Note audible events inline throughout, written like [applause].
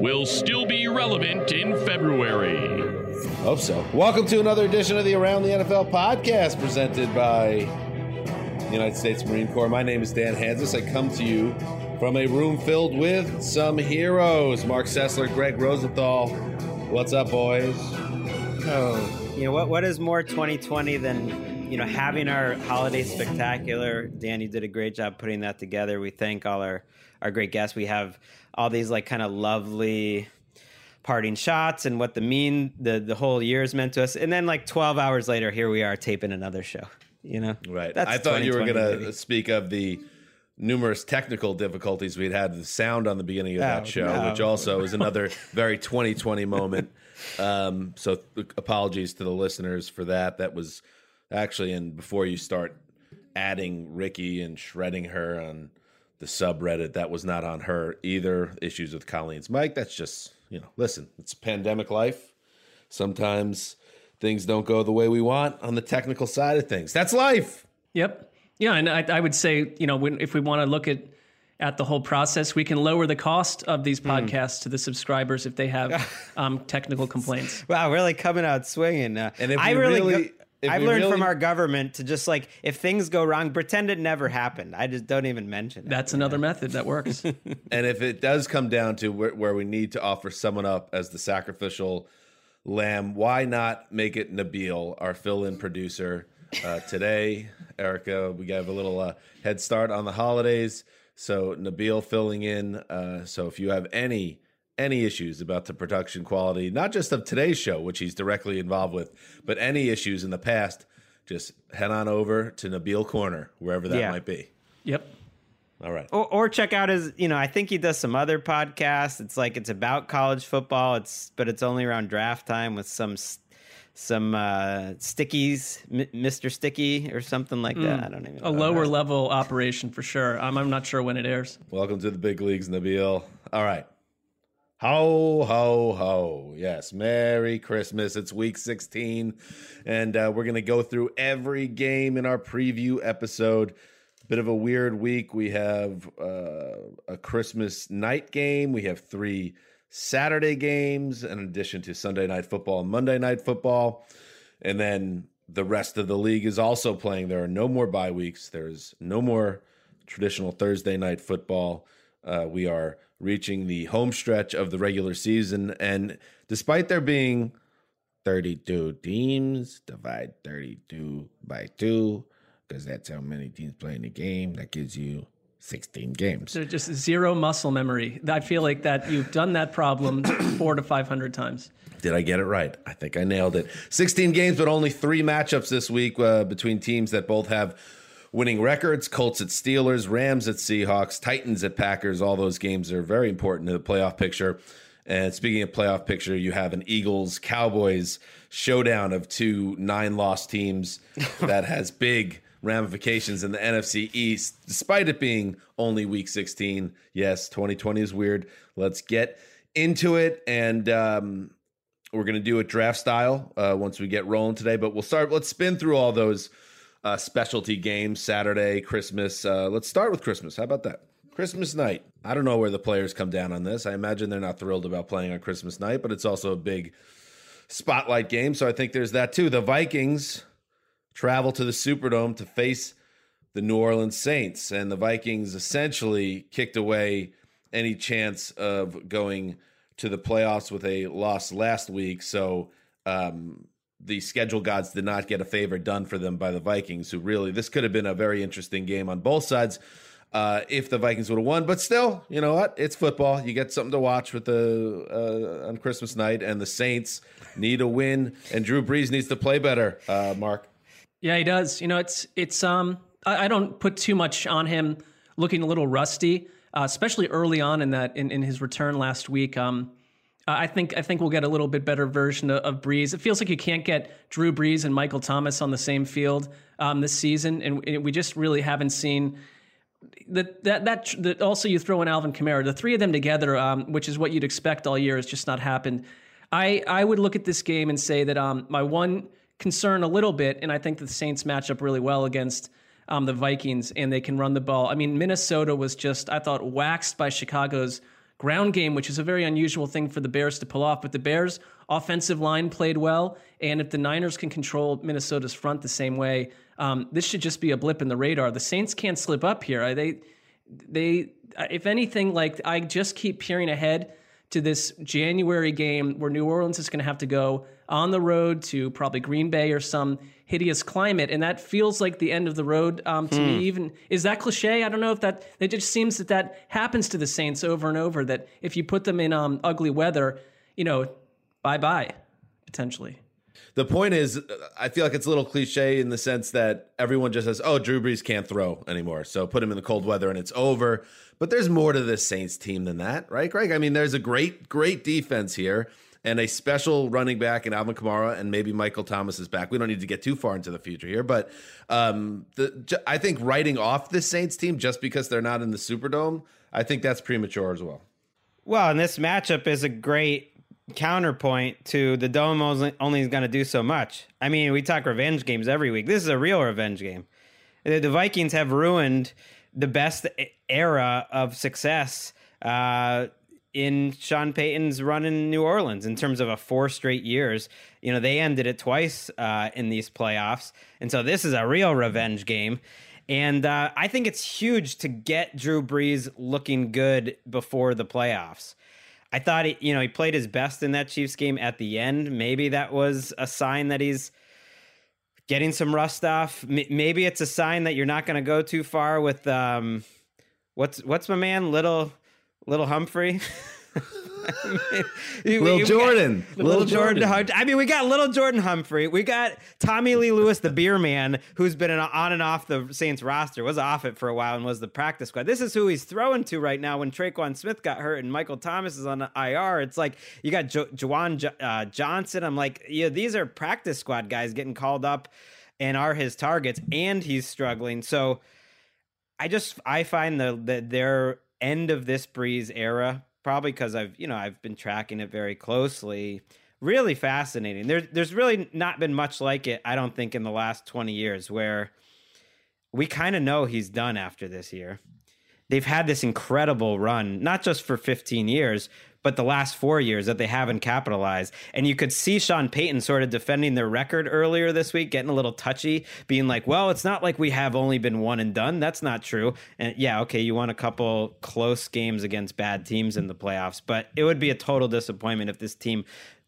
will still be relevant in February. Hope so. Welcome to another edition of the Around the NFL podcast presented by the United States Marine Corps. My name is Dan Hanzus. I come to you from a room filled with some heroes. Marc Sessler, Greg Rosenthal. What's up, boys? Oh, you know what? What is more 2020 than you know having our holiday spectacular? Dan, you did a great job putting that together. We thank all our our great guests. We have all these like kind of lovely parting shots and what the mean the the whole year has meant to us. And then like 12 hours later, here we are taping another show. You know, Right. That's I thought you were going to baby. speak of the numerous technical difficulties we'd had the sound on the beginning of that Oh, show, no. which also is another very 2020 moment. [laughs] Um, so th- apologies to the listeners for that. That was actually, and before you start adding Ricky and shredding her on the subreddit, that was not on her either. Issues with Colleen's mic. That's just, you know, listen, it's pandemic life. Sometimes things don't go the way we want on the technical side of things. That's life. Yep. Yeah, and I, I would say, you know, when, if we want to look at at the whole process, we can lower the cost of these Hmm. podcasts to the subscribers if they have [laughs] um, technical complaints. Wow, really coming out swinging. Uh, And if I really, really- go- if I've learned really- from our government to just like if things go wrong, pretend it never happened. I just don't even mention it. That's another method that works. [laughs] And if it does come down to where, where we need to offer someone up as the sacrificial lamb, why not make it Nabil, our fill-in producer uh, today? [laughs] Erica, we have a little uh, head start on the holidays, so Nabil filling in. Uh, so if you have any any issues about the production quality, not just of today's show, which he's directly involved with, but any issues in the past, just head on over to Nabil Corner, wherever that Yeah. might be. yep. All right. or, or check out his you know i think he does some other podcasts it's like it's about college football it's but it's only around draft time with some some uh stickies M- mr sticky or something like that i don't even A know. lower level operation for sure. Um, I'm not sure when it airs. Welcome to the big leagues, Nabil. All right. Ho, ho, ho. Yes. Merry Christmas. It's week 16. And uh, we're going to go through every game in our preview episode. Bit of a weird week. We have uh, a Christmas night game, we have three Saturday games, in addition to Sunday night football and Monday night football. And then the rest of the league is also playing. There are no more bye weeks. There's no more traditional Thursday night football. Uh, we are reaching the home stretch of the regular season. And despite there being 32 teams, divide 32 by two, because that's how many teams play in a game. That gives you 16 games. So just zero muscle memory. I feel like that you've done that problem [clears throat] four to five hundred times. Did I get it right? I think I nailed it. 16 games, but only three matchups this week uh, between teams that both have winning records Colts at Steelers, Rams at Seahawks, Titans at Packers. All those games are very important to the playoff picture. And speaking of playoff picture, you have an Eagles Cowboys showdown of two nine loss teams [laughs] that has big ramifications in the NFC East, despite it being only week 16. Yes, 2020 is weird. Let's get into it. And um, we're going to do it draft style uh, once we get rolling today. But we'll start, let's spin through all those uh, specialty games Saturday, Christmas. Uh, let's start with Christmas. How about that? Christmas night. I don't know where the players come down on this. I imagine they're not thrilled about playing on Christmas night, but it's also a big spotlight game. So I think there's that too. The Vikings travel to the Superdome to face the New Orleans Saints, and the Vikings essentially kicked away any chance of going to the playoffs with a loss last week. So um, the schedule gods did not get a favor done for them by the Vikings, who really, this could have been a very interesting game on both sides. Uh, if the Vikings would have won, but still, you know what? It's football. You get something to watch with the uh, on Christmas night, and the Saints need a win, and Drew Brees needs to play better. Uh, Marc, yeah, he does. You know, it's it's um, I, I don't put too much on him looking a little rusty, uh, especially early on in that in, in his return last week. Um, I think I think we'll get a little bit better version of, of Brees. It feels like you can't get Drew Brees and Michael Thomas on the same field um, this season, and, and we just really haven't seen that that that, that also you throw in Alvin Kamara, the three of them together, um, which is what you'd expect all year, has just not happened. I I would look at this game and say that um, my one concern a little bit, and I think the Saints match up really well against um, the Vikings, and they can run the ball. I mean, Minnesota was just I thought waxed by Chicago's ground game, which is a very unusual thing for the Bears to pull off. But the Bears' offensive line played well, and if the Niners can control Minnesota's front the same way, um, this should just be a blip in the radar. The Saints can't slip up here. They, they, if anything, like I just keep peering ahead to this January game where New Orleans is going to have to go on the road to probably Green Bay or some hideous climate, and that feels like the end of the road um, to hmm. me. Even is that cliche? I don't know if that. It just seems that that happens to the Saints over and over. That if you put them in um, ugly weather, you know, bye bye potentially. The point is, I feel like it's a little cliche in the sense that everyone just says, "Oh, Drew Brees can't throw anymore, so put him in the cold weather and it's over." But there's more to this Saints team than that, right, Greg? I mean, there's a great, great defense here and a special running back in Alvin Kamara, and maybe Michael Thomas is back. We don't need to get too far into the future here, but um, the, I think writing off the Saints team just because they're not in the Superdome, I think that's premature as well. Well, and this matchup is a great counterpoint to the dome only, is going to do so much. I mean, we talk revenge games every week. This is a real revenge game. The Vikings have ruined the best era of success uh, in Sean Payton's run in New Orleans in terms of a four straight years. You know, they ended it twice uh, in these playoffs. And so this is a real revenge game. And uh, I think it's huge to get Drew Brees looking good before the playoffs. I thought he, you know, he played his best in that Chiefs game at the end. Maybe that was a sign that he's getting some rust off. M- maybe it's a sign that you're not going to go too far with um, what's what's my man, little little Humphrey. [laughs] little Jordan, got, little, Jordan. Jordan. I mean, we got little Jordan Humphrey. We got Tommy Lee Lewis, the beer man, who's been on and off the Saints roster. Was off it for a while and was the practice squad. This is who he's throwing to right now. When Tre'Quan Smith got hurt and Michael Thomas is on the IR, it's like you got jo- Juwan uh, Johnson. I'm like, yeah, these are practice squad guys getting called up and are his targets, and he's struggling. So. I just I find the that their end of this Brees era probably because I've you know I've been tracking it very closely. Really fascinating. There's there's really not been much like it. I don't think in the last 20 years where we kind of know he's done after this year. They've had this incredible run, not just for 15 years, but the last four years that they haven't capitalized. And you could see Sean Payton sort of defending their record earlier this week, getting a little touchy, being like, well, it's not like we have only been one and done. That's not true. And yeah, okay, you won a couple close games against bad teams in the playoffs, but it would be a total disappointment if this team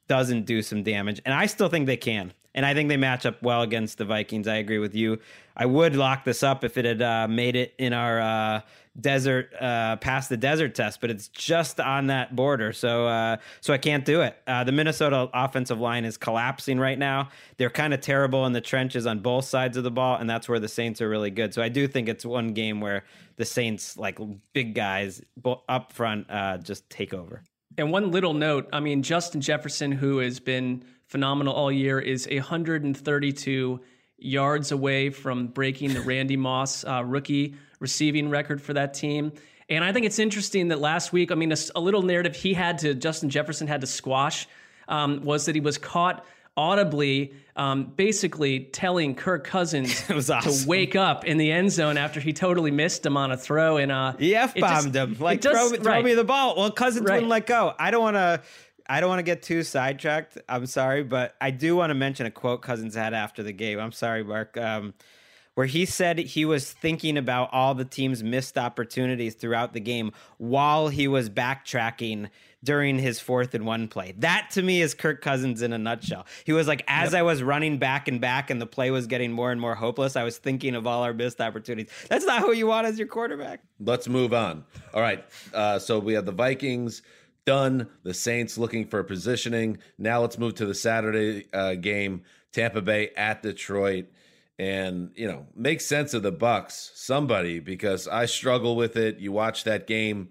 doesn't do some damage. And I still think they can. And I think they match up well against the Vikings. I agree with you. I would lock this up if it had uh, made it in our uh, desert uh, past the desert test, but it's just on that border, so uh, so I can't do it. Uh, the Minnesota offensive line is collapsing right now. They're kind of terrible in the trenches on both sides of the ball, and that's where the Saints are really good. So I do think it's one game where the Saints, like big guys up front, uh, just take over. And one little note, I mean, Justin Jefferson, who has been phenomenal all year, is 132 yards away from breaking the Randy Moss uh, rookie receiving record for that team. And I think it's interesting that last week, I mean, a, a little narrative he had to, Justin Jefferson had to squash, um, was that he was caught audibly um, basically telling Kirk Cousins [laughs] awesome. to wake up in the end zone after he totally missed him on a throw. And uh, he F bombed him. Like, does, throw, throw right. me the ball. Well, Cousins right. wouldn't let go. I don't want to. I don't want to get too sidetracked. I'm sorry, but I do want to mention a quote Cousins had after the game. I'm sorry, Marc. Um, where he said he was thinking about all the team's missed opportunities throughout the game while he was backtracking during his fourth and one play. That to me is Kirk Cousins in a nutshell. He was like, as yep. I was running back and back and the play was getting more and more hopeless, I was thinking of all our missed opportunities. That's not who you want as your quarterback. Let's move on. All right. Uh, so we have the Vikings done, the Saints looking for positioning. Now let's move to the Saturday uh, game Tampa Bay at Detroit. And you know make sense of the Bucs somebody because i struggle with it. You watched that game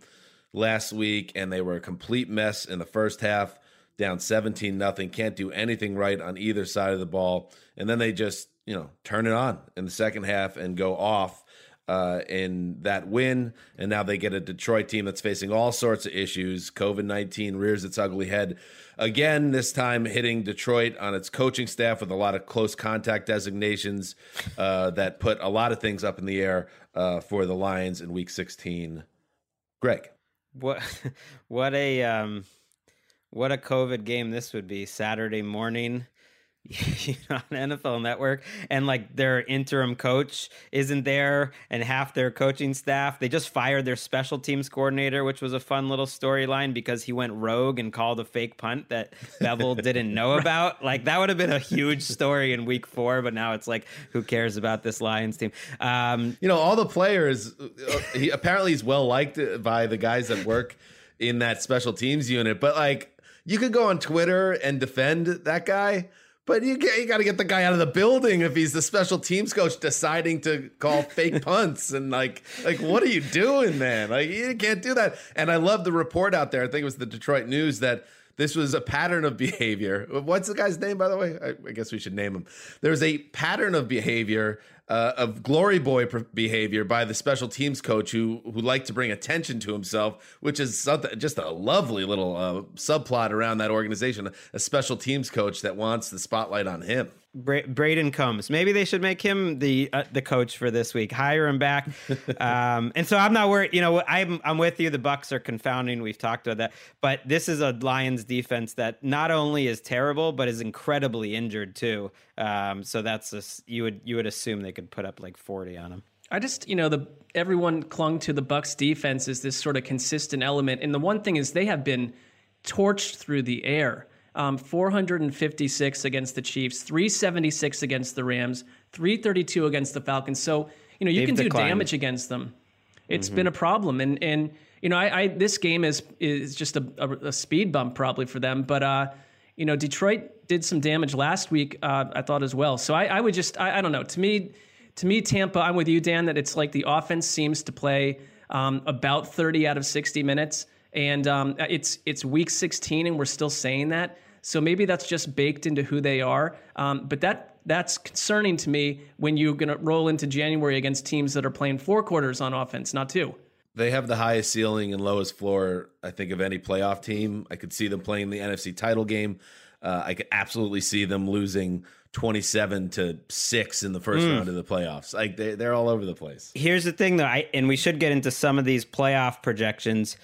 last week and they were a complete mess in the first half down 17 nothing. Can't do anything right on either side of the ball. And then they just you know turn it on in the second half and go off uh, in that win. And now they get a Detroit team that's facing all sorts of issues. COVID 19 rears its ugly head again, this time hitting Detroit on its coaching staff with a lot of close contact designations uh, that put a lot of things up in the air uh, for the Lions in week 16. Greg. What, [laughs] what a, um, what a COVID game this would be Saturday morning [laughs] on NFL Network, and like their interim coach isn't there, and half their coaching staff. They just fired their special teams coordinator, which was a fun little storyline because he went rogue and called a fake punt that Bevell [laughs] didn't know about. Like that would have been a huge story in Week Four, but now it's like, who cares about this Lions team? Um, you know, all the players. Uh, he apparently he's well liked by the guys that work in that special teams unit, but like you could go on Twitter and defend that guy but you, you got to get the guy out of the building if he's the special teams coach deciding to call fake [laughs] punts and like like what are you doing, man? Like you can't do that. And I love the report out there. I think it was the Detroit News that this was a pattern of behavior. What's the guy's name, by the way? I, I guess we should name him. There's a pattern of behavior uh, of glory boy behavior by the special teams coach who who liked to bring attention to himself, which is something, just a lovely little uh, subplot around that organization. A special teams coach that wants the spotlight on him. Bra- Brayden Coombs. Maybe they should make him the uh, the coach for this week. Hire him back. [laughs] um, and so I'm not worried. You know, I'm I'm with you. The Bucs are confounding. We've talked about that, but this is a Lions defense that not only is terrible, but is incredibly injured too. Um, so that's just, you would you would assume they could put up like 40 on him. I just, you know, the everyone clung to the Bucs defense as this sort of consistent element, and the one thing is they have been torched through the air um, 456 against the Chiefs, 376 against the Rams, 332 against the Falcons. So you know you They've can declined. do damage against them. It's mm-hmm. been a problem, and and you know I, I this game is is just a, a, a, speed bump probably for them, but uh, you know Detroit did some damage last week. Uh, I thought as well. So I, I would just I, I, don't know. To me, to me Tampa, I'm with you, Dan. That it's like the offense seems to play um, about 30 out of 60 minutes and um, it's it's week 16 and we're still saying that so maybe that's just baked into who they are um, but that that's concerning to me when you're going to roll into january against teams that are playing four quarters on offense not two they have the highest ceiling and lowest floor i think of any playoff team i could see them playing the nfc title game uh, i could absolutely see them losing 27 to 6 in the first mm. round of the playoffs. Like they, they're all over the place. Here's the thing though, I, and we should get into some of these playoff projections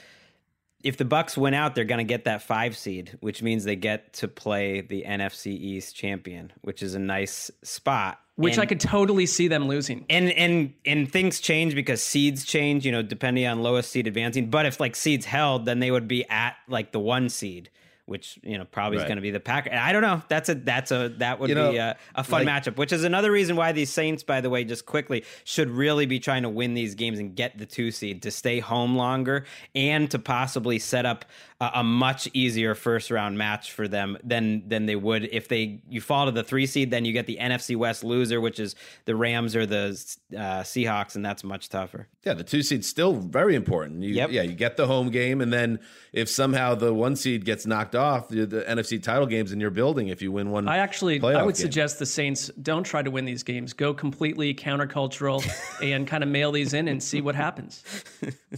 if the Bucs win out, they're going to get that five seed, which means they get to play the NFC East champion, which is a nice spot. Which and, I could totally see them losing. And and and things change because seeds change, you know, depending on lowest seed advancing. But if like seeds held, then they would be at like the one seed, which you know probably Right. is going to be the Packer. I don't know. That's a that's a that would You be a, a fun like- matchup, which is another reason why these Saints, by the way, just quickly should really be trying to win these games and get the two seed to stay home longer and to possibly set up a, a much easier first round match for them than than they would if they you fall to the three seed. Then you get the NFC West loser, which is the Rams or the uh, Seahawks, and that's much tougher. Yeah, the two seed's still very important. You, Yep. Yeah, you get the home game, and then if somehow the one seed gets knocked off, the, the NFC title games in your building. If you win one, I actually, I would game. suggest the Saints don't try to win these games. Go completely countercultural [laughs] and kind of mail these in and see what happens.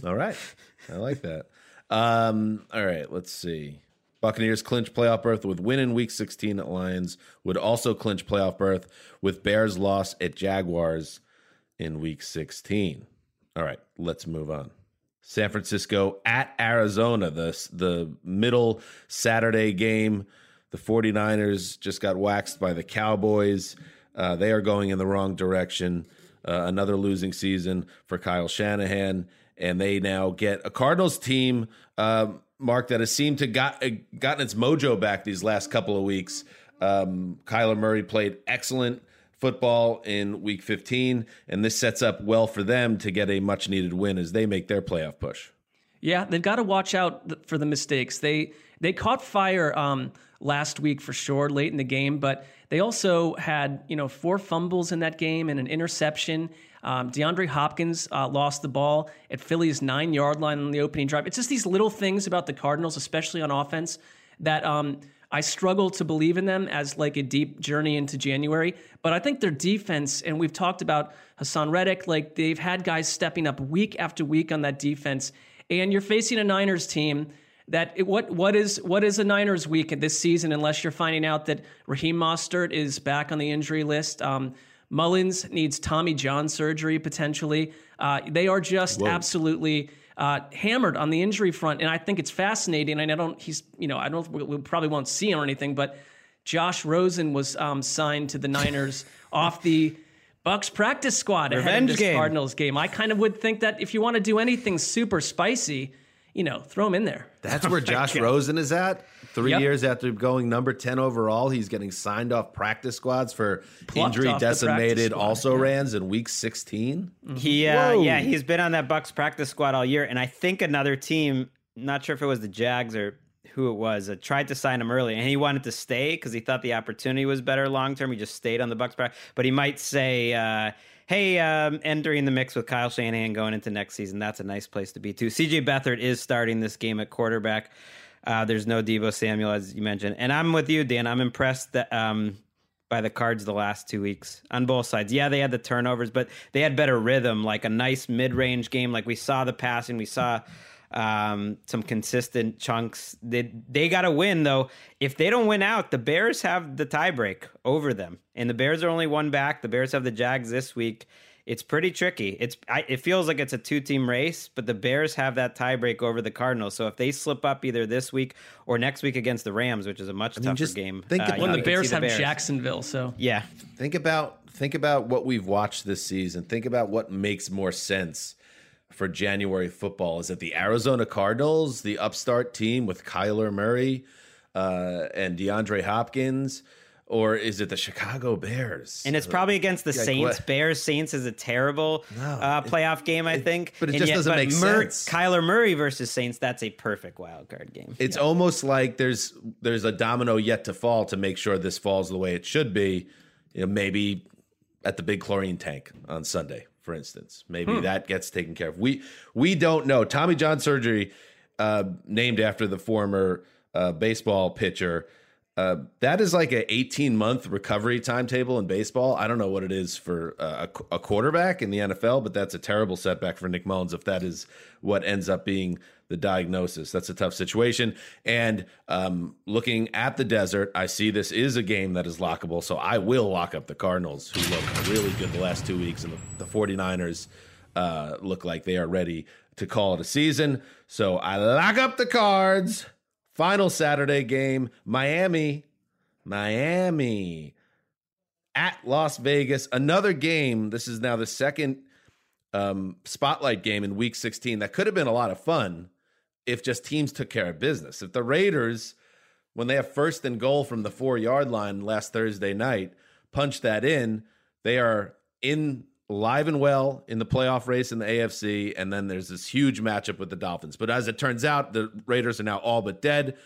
All right. I like that. Um, all right, let's see. Buccaneers clinch playoff berth with win in week 16 at Lions, would also clinch playoff berth with Bears loss at Jaguars in week 16. All right, let's move on. San Francisco at Arizona, the, the middle Saturday game. The 49ers just got waxed by the Cowboys. Uh, they are going in the wrong direction. Uh, another losing season for Kyle Shanahan. And they now get a Cardinals team, um, Marc, that has seemed to got uh, gotten its mojo back these last couple of weeks. Um, Kyler Murray played excellent football in week 15, and this sets up well for them to get a much needed win as they make their playoff push. Yeah, they've got to watch out for the mistakes. They they caught fire um, last week for sure, late in the game, but they also had you know four fumbles in that game and an interception. Um, DeAndre Hopkins uh, lost the ball at Philly's nine yard line on the opening drive. It's just these little things about the Cardinals, especially on offense, that um, I struggle to believe in them as like a deep journey into January. But I think their defense, and we've talked about Haason Reddick, like they've had guys stepping up week after week on that defense. And you're facing a Niners team that it, what what is what is a Niners week this season unless you're finding out that Raheem Mostert is back on the injury list. Um, Mullens needs Tommy John surgery potentially. Uh, they are just absolutely uh, hammered on the injury front, and I think it's fascinating. And I don't, he's, you know, I don't, we, we probably won't see him or anything, but Josh Rosen was um, signed to the Niners [laughs] off the Bucs practice squad ahead Revenge of this game. Cardinals game. I kind of would think that if you want to do anything super spicy, you know, throw him in there. That's [laughs] where Josh Rosen is at. Three Yep. years after going number 10 overall, he's getting signed off practice squads for Plucked injury off the practice decimated also yeah. rans in week 16. He, uh, yeah, he's been on that Bucs practice squad all year, and I think another team, not sure if it was the Jags or who it was, uh, tried to sign him early, and he wanted to stay because he thought the opportunity was better long term. He just stayed on the Bucs practice, but he might say. Uh, Hey, um, entering the mix with Kyle Shanahan going into next season. That's a nice place to be, too. CJ Beathard is starting this game at quarterback. Uh, there's no Deebo Samuel, as you mentioned. And I'm with you, Dan. I'm impressed that um, by the cards the last two weeks on both sides. Yeah, they had the turnovers, but they had better rhythm, like a nice mid range game. Like we saw the passing, we saw um, some consistent chunks. They they got to win though. If they don't win out, the Bears have the tiebreak over them, and the Bears are only one back. The Bears have the Jags this week. It's pretty tricky. It's I, it feels like it's a two team race, but the Bears have that tiebreak over the Cardinals. So if they slip up either this week or next week against the Rams, which is a much tougher just game, think uh, about When the could see Bears have Bears. Jacksonville, so Yeah, Think about think about what we've watched this season. Think about what makes more sense for January football. Is it the Arizona Cardinals, the upstart team with Kyler Murray uh, and DeAndre Hopkins, or is it the Chicago Bears? And it's probably against the Saints. what? Bears Saints is a terrible uh, playoff game, I think. but it And just doesn't make sense. Kyler Murray versus Saints, that's a perfect wild card game. It's almost like there's there's a domino yet to fall to make sure this falls the way it should be. You know, maybe at the big chlorine tank on Sunday, for instance. Maybe that gets taken care of. We we don't know. Tommy John surgery, uh, named after the former uh, baseball pitcher. Uh, that is like a 18 month recovery timetable in baseball. I don't know what it is for uh, a, a quarterback in the NFL, but that's a terrible setback for Nick Mullens if that is what ends up being the diagnosis. That's a tough situation. And um, looking at the desert, I see this is a game that is lockable. So I will lock up the Cardinals, who look really good the last two weeks, and the, the 49ers uh, look like they are ready to call it a season. So I lock up the cards. Final Saturday game Miami, Miami at Las Vegas. Another game. This is now the second um, spotlight game in week 16 that could have been a lot of fun if just teams took care of business. If the Raiders when they have first and goal from the four yard line last Thursday night, punch that in, they are in live and well in the playoff race in the AFC. And then there's this huge matchup with the Dolphins. But as it turns out, the Raiders are now all but dead.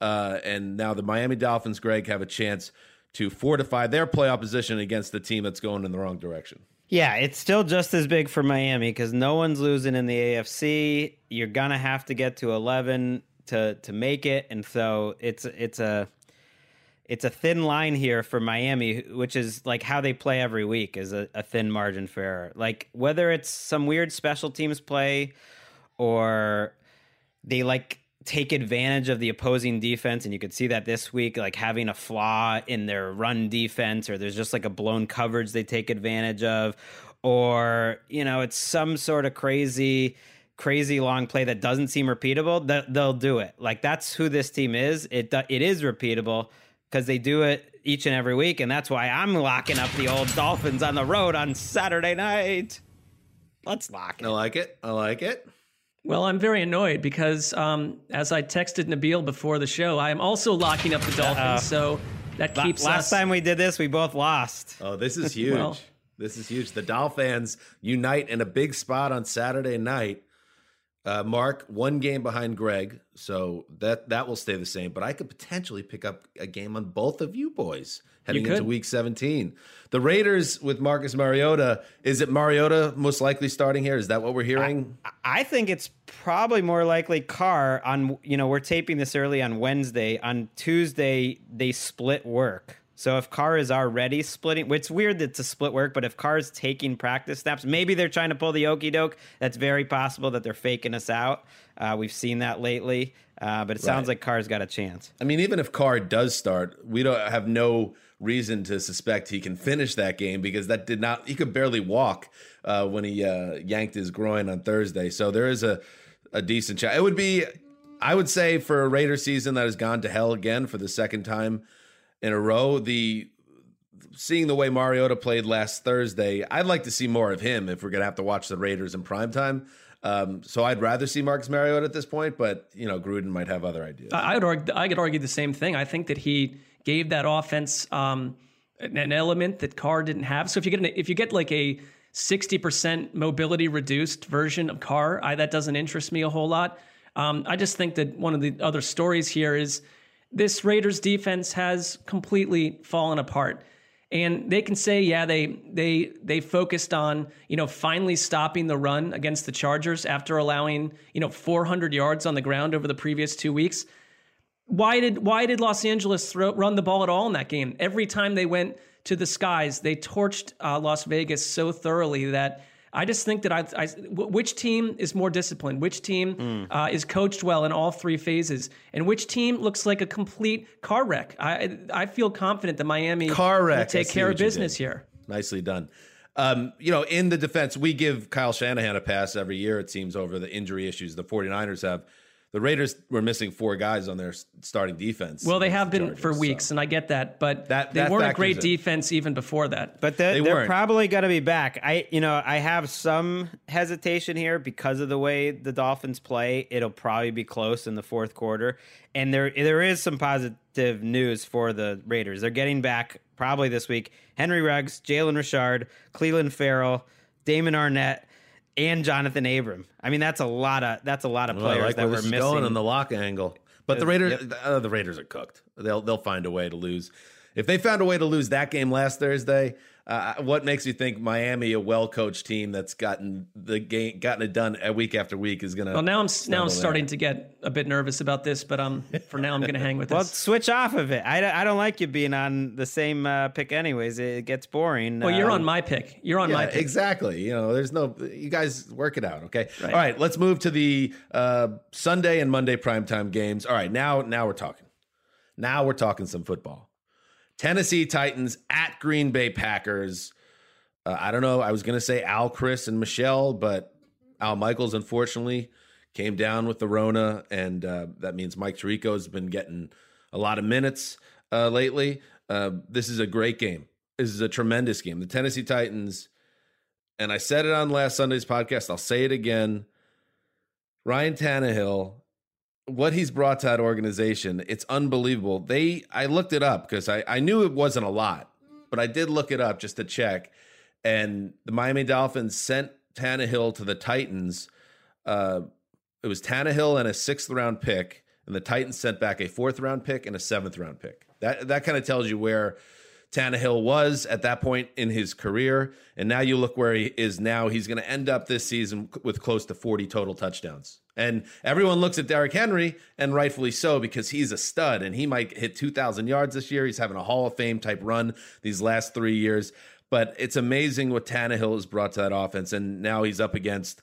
Uh, and now the Miami Dolphins, Greg, have a chance to fortify their playoff position against the team that's going in the wrong direction. Yeah, it's still just as big for Miami because no one's losing in the AFC. You're gonna have to get to 11 to to make it, and so it's it's a it's a thin line here for Miami, which is like how they play every week is a, a thin margin for error. Like whether it's some weird special teams play or they like take advantage of the opposing defense and you could see that this week like having a flaw in their run defense or there's just like a blown coverage they take advantage of or you know it's some sort of crazy crazy long play that doesn't seem repeatable that they'll do it. Like that's who this team is. It it is repeatable because they do it each and every week and that's why I'm locking up the old Dolphins on the road on Saturday night let's lock it I like it I like it well, I'm very annoyed because um, as I texted Nabil before the show, I am also locking up the Dolphins. Uh, so that keeps last us... time we did this, we both lost. Oh, this is [laughs] huge. well, this is huge. The Dolphins unite in a big spot on Saturday night. Uh, Marc, one game behind Greg, so that that will stay the same. But I could potentially pick up a game on both of you boys heading into Week 17. The Raiders with Marcus Mariota. Is it Mariota most likely starting here? Is that what we're hearing? I, I think it's probably more likely Carr. On you know we're taping this early on Wednesday. On Tuesday they split work. So if Carr is already splitting, it's weird that it's a split work, but if Carr is taking practice snaps, maybe they're trying to pull the okey doke. That's very possible that they're faking us out. Uh, we've seen that lately, uh, but it sounds right. like Carr's got a chance. I mean, even if Carr does start, we don't have no reason to suspect he can finish that game because that did not. He could barely walk uh, when he uh, yanked his groin on Thursday. So there is a a decent chance. It would be, I would say, for a Raider season that has gone to hell again for the second time in a row. The seeing the way Mariota played last Thursday, I'd like to see more of him if we're gonna have to watch the Raiders in prime time. Um, so I'd rather see Marcus Mariota at this point, but you know Gruden might have other ideas. I would argue, I could argue the same thing. I think that he gave that offense um, an element that Carr didn't have. So if you get an, if you get like a 60% mobility reduced version of Carr, I, that doesn't interest me a whole lot. Um, I just think that one of the other stories here is this Raiders defense has completely fallen apart. And they can say, yeah, they they they focused on you know finally stopping the run against the Chargers after allowing you know 400 yards on the ground over the previous two weeks. Why did why did Los Angeles throw, run the ball at all in that game? Every time they went to the skies, they torched uh, Las Vegas so thoroughly that I just think that I, I which team is more disciplined, which team mm. uh, is coached well in all three phases, and which team looks like a complete car wreck. I I feel confident that Miami car wreck will take care of business here. Nicely done. Um, you know, in the defense, we give Kyle Shanahan a pass every year, it seems, over the injury issues the 49ers have the Raiders were missing four guys on their starting defense. Well, they have been Chargers, for weeks, so. and I get that, but that, they that weren't a great in. defense even before that. But the, they are probably going to be back. I, you know, I have some hesitation here because of the way the Dolphins play. It'll probably be close in the fourth quarter, and there there is some positive news for the Raiders. They're getting back probably this week. Henry Ruggs, Jalen Richard, Clelin Ferrell, Damon Arnette and Jonathan Abram. I mean, that's a lot of that's a lot of players well, like that we're missing going on the lock angle. But the Raiders, yep. uh, the Raiders are cooked. They'll they'll find a way to lose. If they found a way to lose that game last Thursday, uh, what makes you think Miami, a well-coached team that's gotten the game, gotten it done a week after week, is gonna? Well, now I'm now I'm starting to get a bit nervous about this, but um, for now I'm gonna hang with [laughs] well, this. switch off of it. I, I don't like you being on the same uh, pick, anyways. It gets boring. Well, you're on um, my pick. You're on yeah, my pick. Exactly. You know, there's no. You guys work it out, okay? Right. All right, let's move to the uh, Sunday and Monday primetime games. All right, now now we're talking. Now we're talking some football. Tennessee Titans at Green Bay Packers. Uh, I don't know. I was going to say Al, Chris, and Michelle, but Al Michaels, unfortunately, came down with the Rona, and uh, that means Mike Tirico has been getting a lot of minutes uh, lately. Uh, this is a great game. This is a tremendous game. The Tennessee Titans, and I said it on last Sunday's podcast. I'll say it again. Ryan Tannehill what he's brought to that organization, it's unbelievable. They I looked it up because I, I knew it wasn't a lot, but I did look it up just to check. And the Miami Dolphins sent Tannehill to the Titans. Uh, it was Tannehill and a sixth round pick, and the Titans sent back a fourth round pick and a seventh round pick. That that kind of tells you where Tannehill was at that point in his career. And now you look where he is now. He's going to end up this season with close to 40 total touchdowns. And everyone looks at Derrick Henry, and rightfully so, because he's a stud and he might hit 2,000 yards this year. He's having a Hall of Fame type run these last three years. But it's amazing what Tannehill has brought to that offense. And now he's up against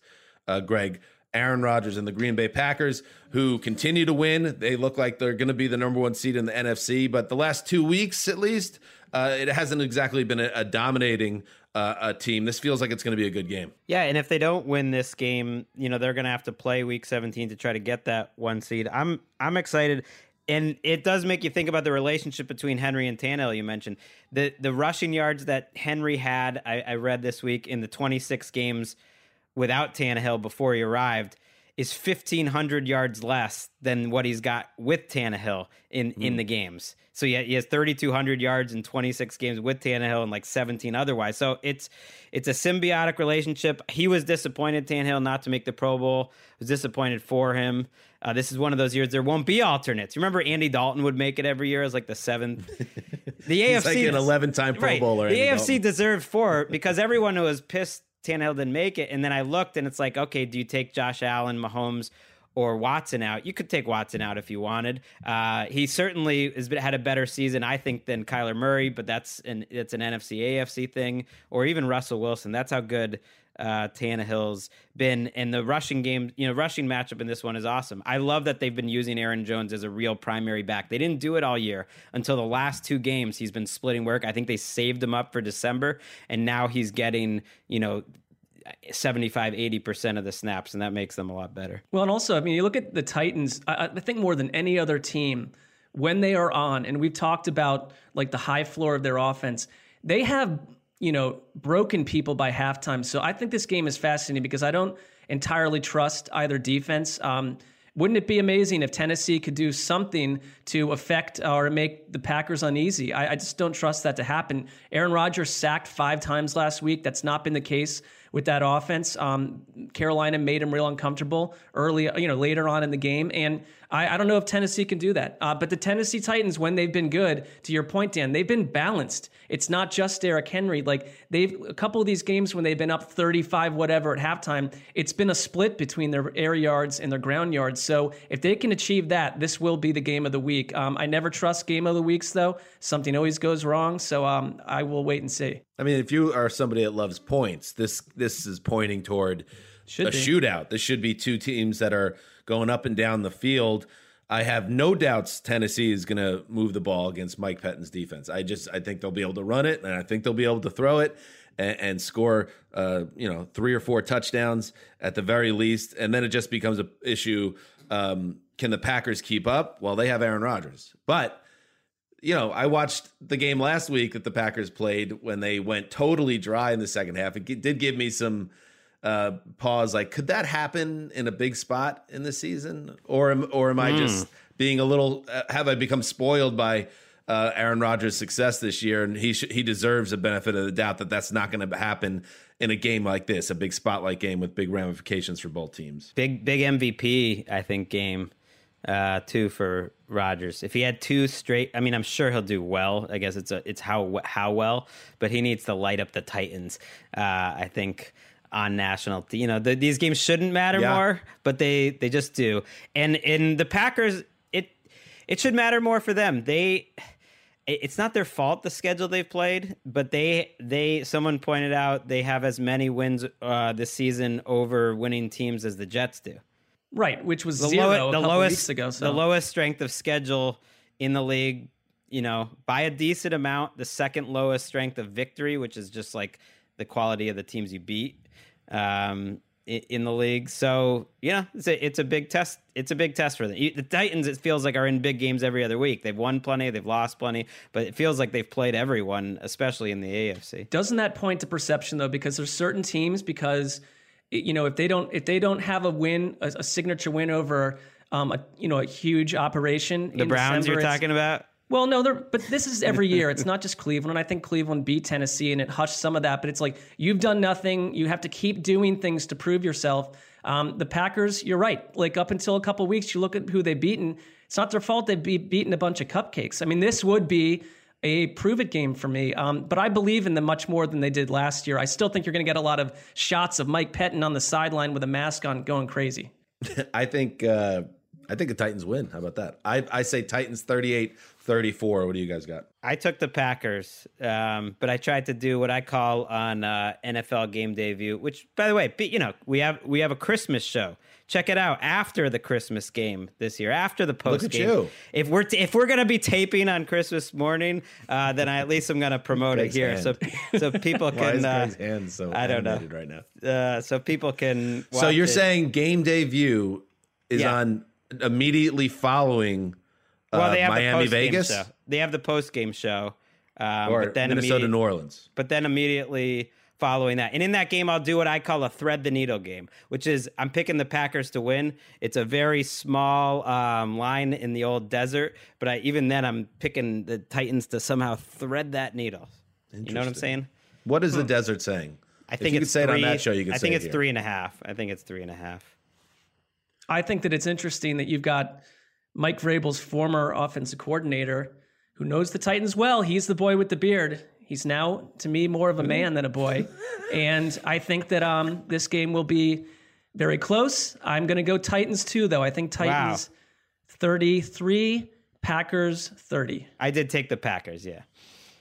uh, Greg. Aaron Rodgers and the Green Bay Packers, who continue to win. They look like they're going to be the number one seed in the NFC, but the last two weeks, at least, uh, it hasn't exactly been a, a dominating uh, a team. This feels like it's going to be a good game. Yeah, and if they don't win this game, you know they're going to have to play Week 17 to try to get that one seed. I'm I'm excited, and it does make you think about the relationship between Henry and Tannehill. You mentioned the the rushing yards that Henry had. I, I read this week in the 26 games without Tannehill before he arrived is 1500 yards less than what he's got with Tannehill in mm. in the games. So yeah, he has 3200 yards in 26 games with Tannehill and like 17 otherwise. So it's it's a symbiotic relationship. He was disappointed Tannehill not to make the Pro Bowl. Was disappointed for him. Uh, this is one of those years there won't be alternates. Remember Andy Dalton would make it every year as like the seventh. [laughs] The AFC like an 11 time Pro right, Bowler. The Andy AFC Dalton. deserved four because everyone who was pissed Tannehill didn't make it. And then I looked and it's like, okay, do you take Josh Allen, Mahomes, or Watson out? You could take Watson out if you wanted. Uh, he certainly has been, had a better season, I think, than Kyler Murray, but that's an it's an NFC AFC thing, or even Russell Wilson. That's how good uh, Tannehill's been. in the rushing game, you know, rushing matchup in this one is awesome. I love that they've been using Aaron Jones as a real primary back. They didn't do it all year until the last two games. He's been splitting work. I think they saved him up for December, and now he's getting, you know, 75 80% of the snaps and that makes them a lot better well and also i mean you look at the titans I, I, think more than any other team when they are on and we've talked about like the high floor of their offense they have you know, broken people by halftime. So I think this game is fascinating because I don't entirely trust either defense. Um, wouldn't it be amazing if Tennessee could do something to affect or make the Packers uneasy? I, I just don't trust that to happen. Aaron Rodgers sacked five times last week. That's not been the case with that offense. Um, Carolina made him real uncomfortable early, you know, later on in the game. And I, I don't know if Tennessee can do that. Uh, but the Tennessee Titans, when they've been good, to your point, Dan, they've been balanced. It's not just Derrick Henry. Like they've a couple of these games when they've been up 35, whatever at halftime, it's been a split between their air yards and their ground yards. So if they can achieve that, this will be the game of the week. Um, I never trust game of the weeks though. Something always goes wrong. So um, I will wait and see. I mean, if you are somebody that loves points, this this is pointing toward should a be. shootout. This should be two teams that are going up and down the field. I have no doubts Tennessee is going to move the ball against Mike Pettine's defense. I just I think they'll be able to run it, and I think they'll be able to throw it and, and score, uh, you know, three or four touchdowns at the very least. And then it just becomes an issue: um, can the Packers keep up? Well, they have Aaron Rodgers, but you know, I watched the game last week that the Packers played when they went totally dry in the second half. It did give me some uh, pause. Like, could that happen in a big spot in the season, or am or am I mm. just being a little? Uh, have I become spoiled by uh, Aaron Rodgers' success this year, and he sh- he deserves a benefit of the doubt that that's not going to happen in a game like this, a big spotlight game with big ramifications for both teams. Big big MVP, I think game uh, too for Rodgers. If he had two straight, I mean, I'm sure he'll do well. I guess it's a, it's how how well, but he needs to light up the Titans. Uh, I think on national, you know, the, these games shouldn't matter yeah. more, but they they just do. And in the Packers, it it should matter more for them. They it's not their fault the schedule they've played, but they they someone pointed out they have as many wins uh, this season over winning teams as the Jets do. Right, which was the zero low, the lowest, weeks ago. So. The lowest strength of schedule in the league, you know, by a decent amount. The second lowest strength of victory, which is just like the quality of the teams you beat um, in the league. So yeah, it's a it's a big test. It's a big test for them. The Titans, it feels like, are in big games every other week. They've won plenty, they've lost plenty, but it feels like they've played everyone, especially in the AFC. Doesn't that point to perception though? Because there's certain teams because you know if they don't if they don't have a win a, a signature win over um, a you know a huge operation. The Browns December. you're talking about? Well, no, but this is every year. It's not just Cleveland. I think Cleveland beat Tennessee and it hushed some of that. But it's like you've done nothing. You have to keep doing things to prove yourself. Um, the Packers, you're right. Like up until a couple weeks, you look at who they've beaten. It's not their fault they've be beaten a bunch of cupcakes. I mean, this would be a prove it game for me. Um, but I believe in them much more than they did last year. I still think you're going to get a lot of shots of Mike Pettine on the sideline with a mask on, going crazy. [laughs] I think uh, I think the Titans win. How about that? I, I say Titans 38 34. What do you guys got? I took the Packers, um, but I tried to do what I call on uh, NFL Game Day View, which, by the way, you know, we have we have a Christmas show. Check it out after the Christmas game this year, after the post game. If we're t- if we're gonna be taping on Christmas morning, uh, then I, at least I'm gonna promote it here, hand. so so people [laughs] Why is can. Uh, Greg's hand so I don't know. right now? uh, so people can. So you're it. saying game day view is Yeah. on immediately following well, they have Miami the post-game Vegas show. They have the post game show, um, or but then Minnesota New Orleans. but then immediately following that. And in that game, I'll do what I call a thread the needle game, which is I'm picking the Packers to win. It's a very small um, line in the old desert, but I, even then, I'm picking the Titans to somehow thread that needle. You know what I'm saying? What is the desert saying? I If think you it's could say three, it on that show. You could I think it it's here. three and a half. I think it's three and a half. I think that it's interesting that you've got Mike Vrabel's former offensive coordinator who knows the Titans well. He's the boy with the beard. He's now, to me, more of a man than a boy. [laughs] and I think that um, this game will be very close. I'm going to go Titans too, though. I think Titans 33, Packers 30. I did take the Packers. Yeah.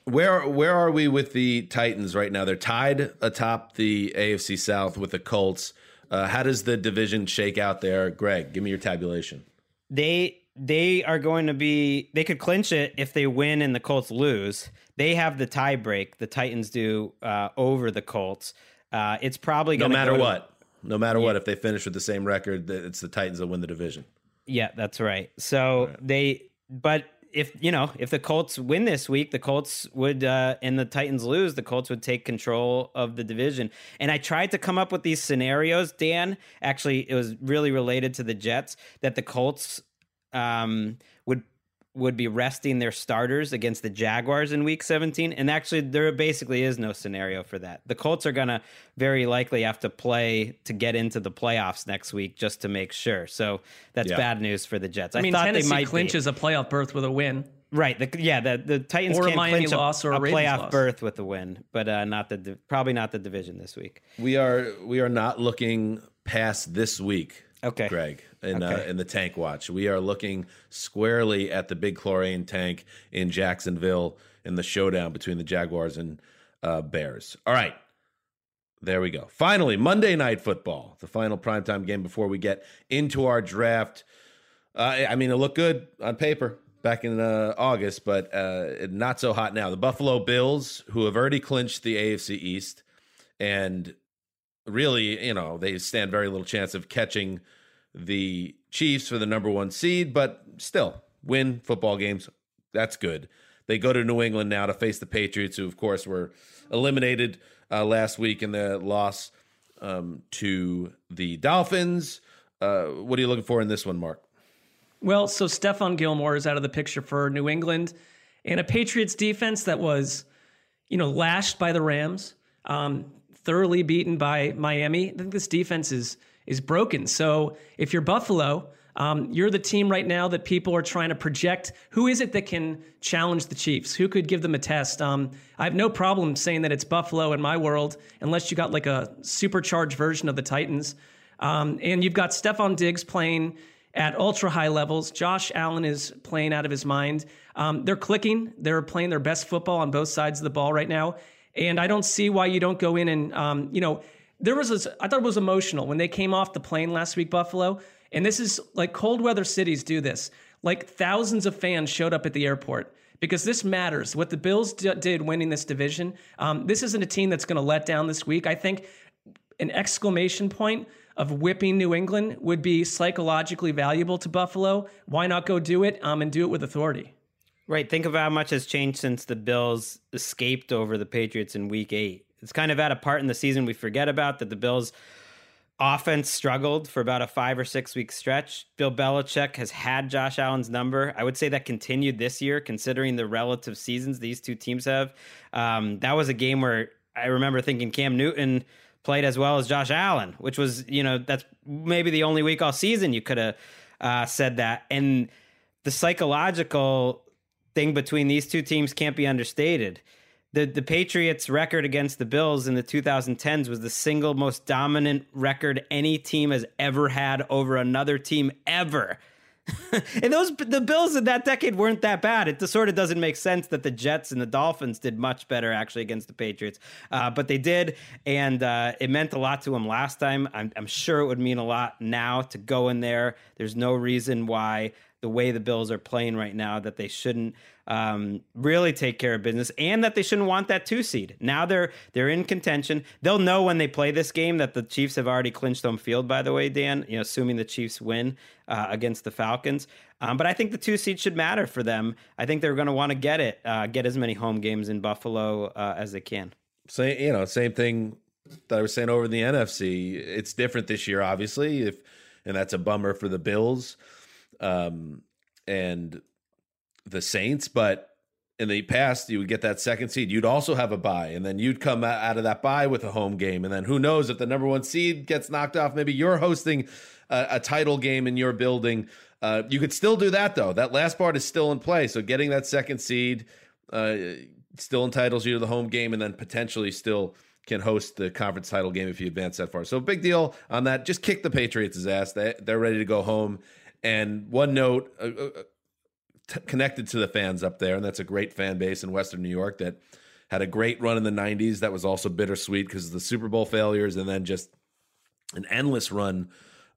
Where where are we with the Titans right now? They're tied atop the AFC South with the Colts. Uh, how does the division shake out there, Greg? Give me your tabulation. they they are going to be they could clinch it if they win and the Colts lose. They have the tie break. The Titans do uh, over the Colts. Uh, it's probably No matter go to- what, no matter what, if they finish with the same record, it's the Titans that win the division. Yeah, that's right. So they, but if you know, if the Colts win this week, the Colts would, uh, and the Titans lose, the Colts would take control of the division. And I tried to come up with these scenarios, Dan. Actually, it was really related to the Jets that the Colts um, would would be resting their starters against the Jaguars in week 17 and actually there basically is no scenario for that. The Colts are going to very likely have to play to get into the playoffs next week just to make sure. So that's Yeah. bad news for the Jets. I mean, thought Tennessee they might clinches be. a playoff berth with a win. Right. The, yeah, the, the Titans Or a can't Miami clinch a, loss or a a playoff loss. berth with a win, but uh, not the probably not the division this week. We are we are not looking past this week. Okay. Greg, in uh, in the tank watch, we are looking squarely at the big chlorine tank in Jacksonville in the showdown between the Jaguars and uh, Bears. All right, there we go. Finally, Monday Night Football, the final primetime game before we get into our draft. Uh, I mean, it looked good on paper back in uh, August, but uh, not so hot now. The Buffalo Bills, who have already clinched the AFC East, and really, you know, they stand very little chance of catching the Chiefs for the number one seed, but still win football games. That's good. They go to New England now to face the Patriots, who, of course, were eliminated uh, last week in the loss um, to the Dolphins. Uh, what are you looking for in this one, Mark? Well, so Stephon Gilmore is out of the picture for New England and a Patriots defense that was, you know, lashed by the Rams, um, thoroughly beaten by Miami. I think this defense is is broken. So if you're Buffalo, um, you're the team right now that people are trying to project. Who is it that can challenge the Chiefs? Who could give them a test? Um, I have no problem saying that it's Buffalo in my world, unless you got like a supercharged version of the Titans. Um, and you've got Stefon Diggs playing at ultra high levels. Josh Allen is playing out of his mind. Um, they're clicking. They're playing their best football on both sides of the ball right now. And I don't see why you don't go in and, um, you know, there was this, I thought it was emotional when they came off the plane last week, Buffalo. And this is like cold weather cities do this. Like thousands of fans showed up at the airport because this matters. What the Bills d- did winning this division, um, this isn't a team that's going to let down this week. I think an exclamation point of whipping New England would be psychologically valuable to Buffalo. Why not go do it um, and do it with authority? Right. Think of how much has changed since the Bills escaped over the Patriots in week eight. It's kind of at a part in the season we forget about that the Bills offense struggled for about a five or six week stretch. Bill Belichick has had Josh Allen's number. I would say that continued this year, considering the relative seasons these two teams have. Um, that was a game where I remember thinking Cam Newton played as well as Josh Allen, which was, you know, that's maybe the only week all season you could have uh, said that. And the psychological thing between these two teams can't be understated the the Patriots record against the Bills in the 2010s was the single most dominant record any team has ever had over another team ever. [laughs] and those the Bills in that decade weren't that bad. It sort of doesn't make sense that the Jets and the Dolphins did much better actually against the Patriots, uh, but they did, and uh, it meant a lot to them last time. I'm, I'm sure it would mean a lot now to go in there. There's no reason why the way the Bills are playing right now that they shouldn't um, really take care of business and that they shouldn't want that two seed. Now they're they're in contention. They'll know when they play this game that the Chiefs have already clinched home field. By the way, Dan, you know, assuming the Chiefs win uh, against the Falcons. Um, but I think the two seed should matter for them. I think they're going to want to get it, uh, get as many home games in Buffalo uh, as they can. Same, you know, same thing that I was saying over in the NFC. It's different this year, obviously, if and that's a bummer for the Bills um, and the Saints, but in the past you would get that second seed you'd also have a bye and then you'd come out of that bye with a home game and then who knows if the number one seed gets knocked off maybe you're hosting a, a title game in your building uh, you could still do that though. That last part is still in play so getting that second seed uh, still entitles you to the home game and then potentially still can host the conference title game if you advance that far. So big deal on that. Just kick the patriots' ass. They, they're ready to go home and one note uh, uh, t- connected to the fans up there, and that's a great fan base in Western New York that had a great run in the 90s. That was also bittersweet because of the Super Bowl failures and then just an endless run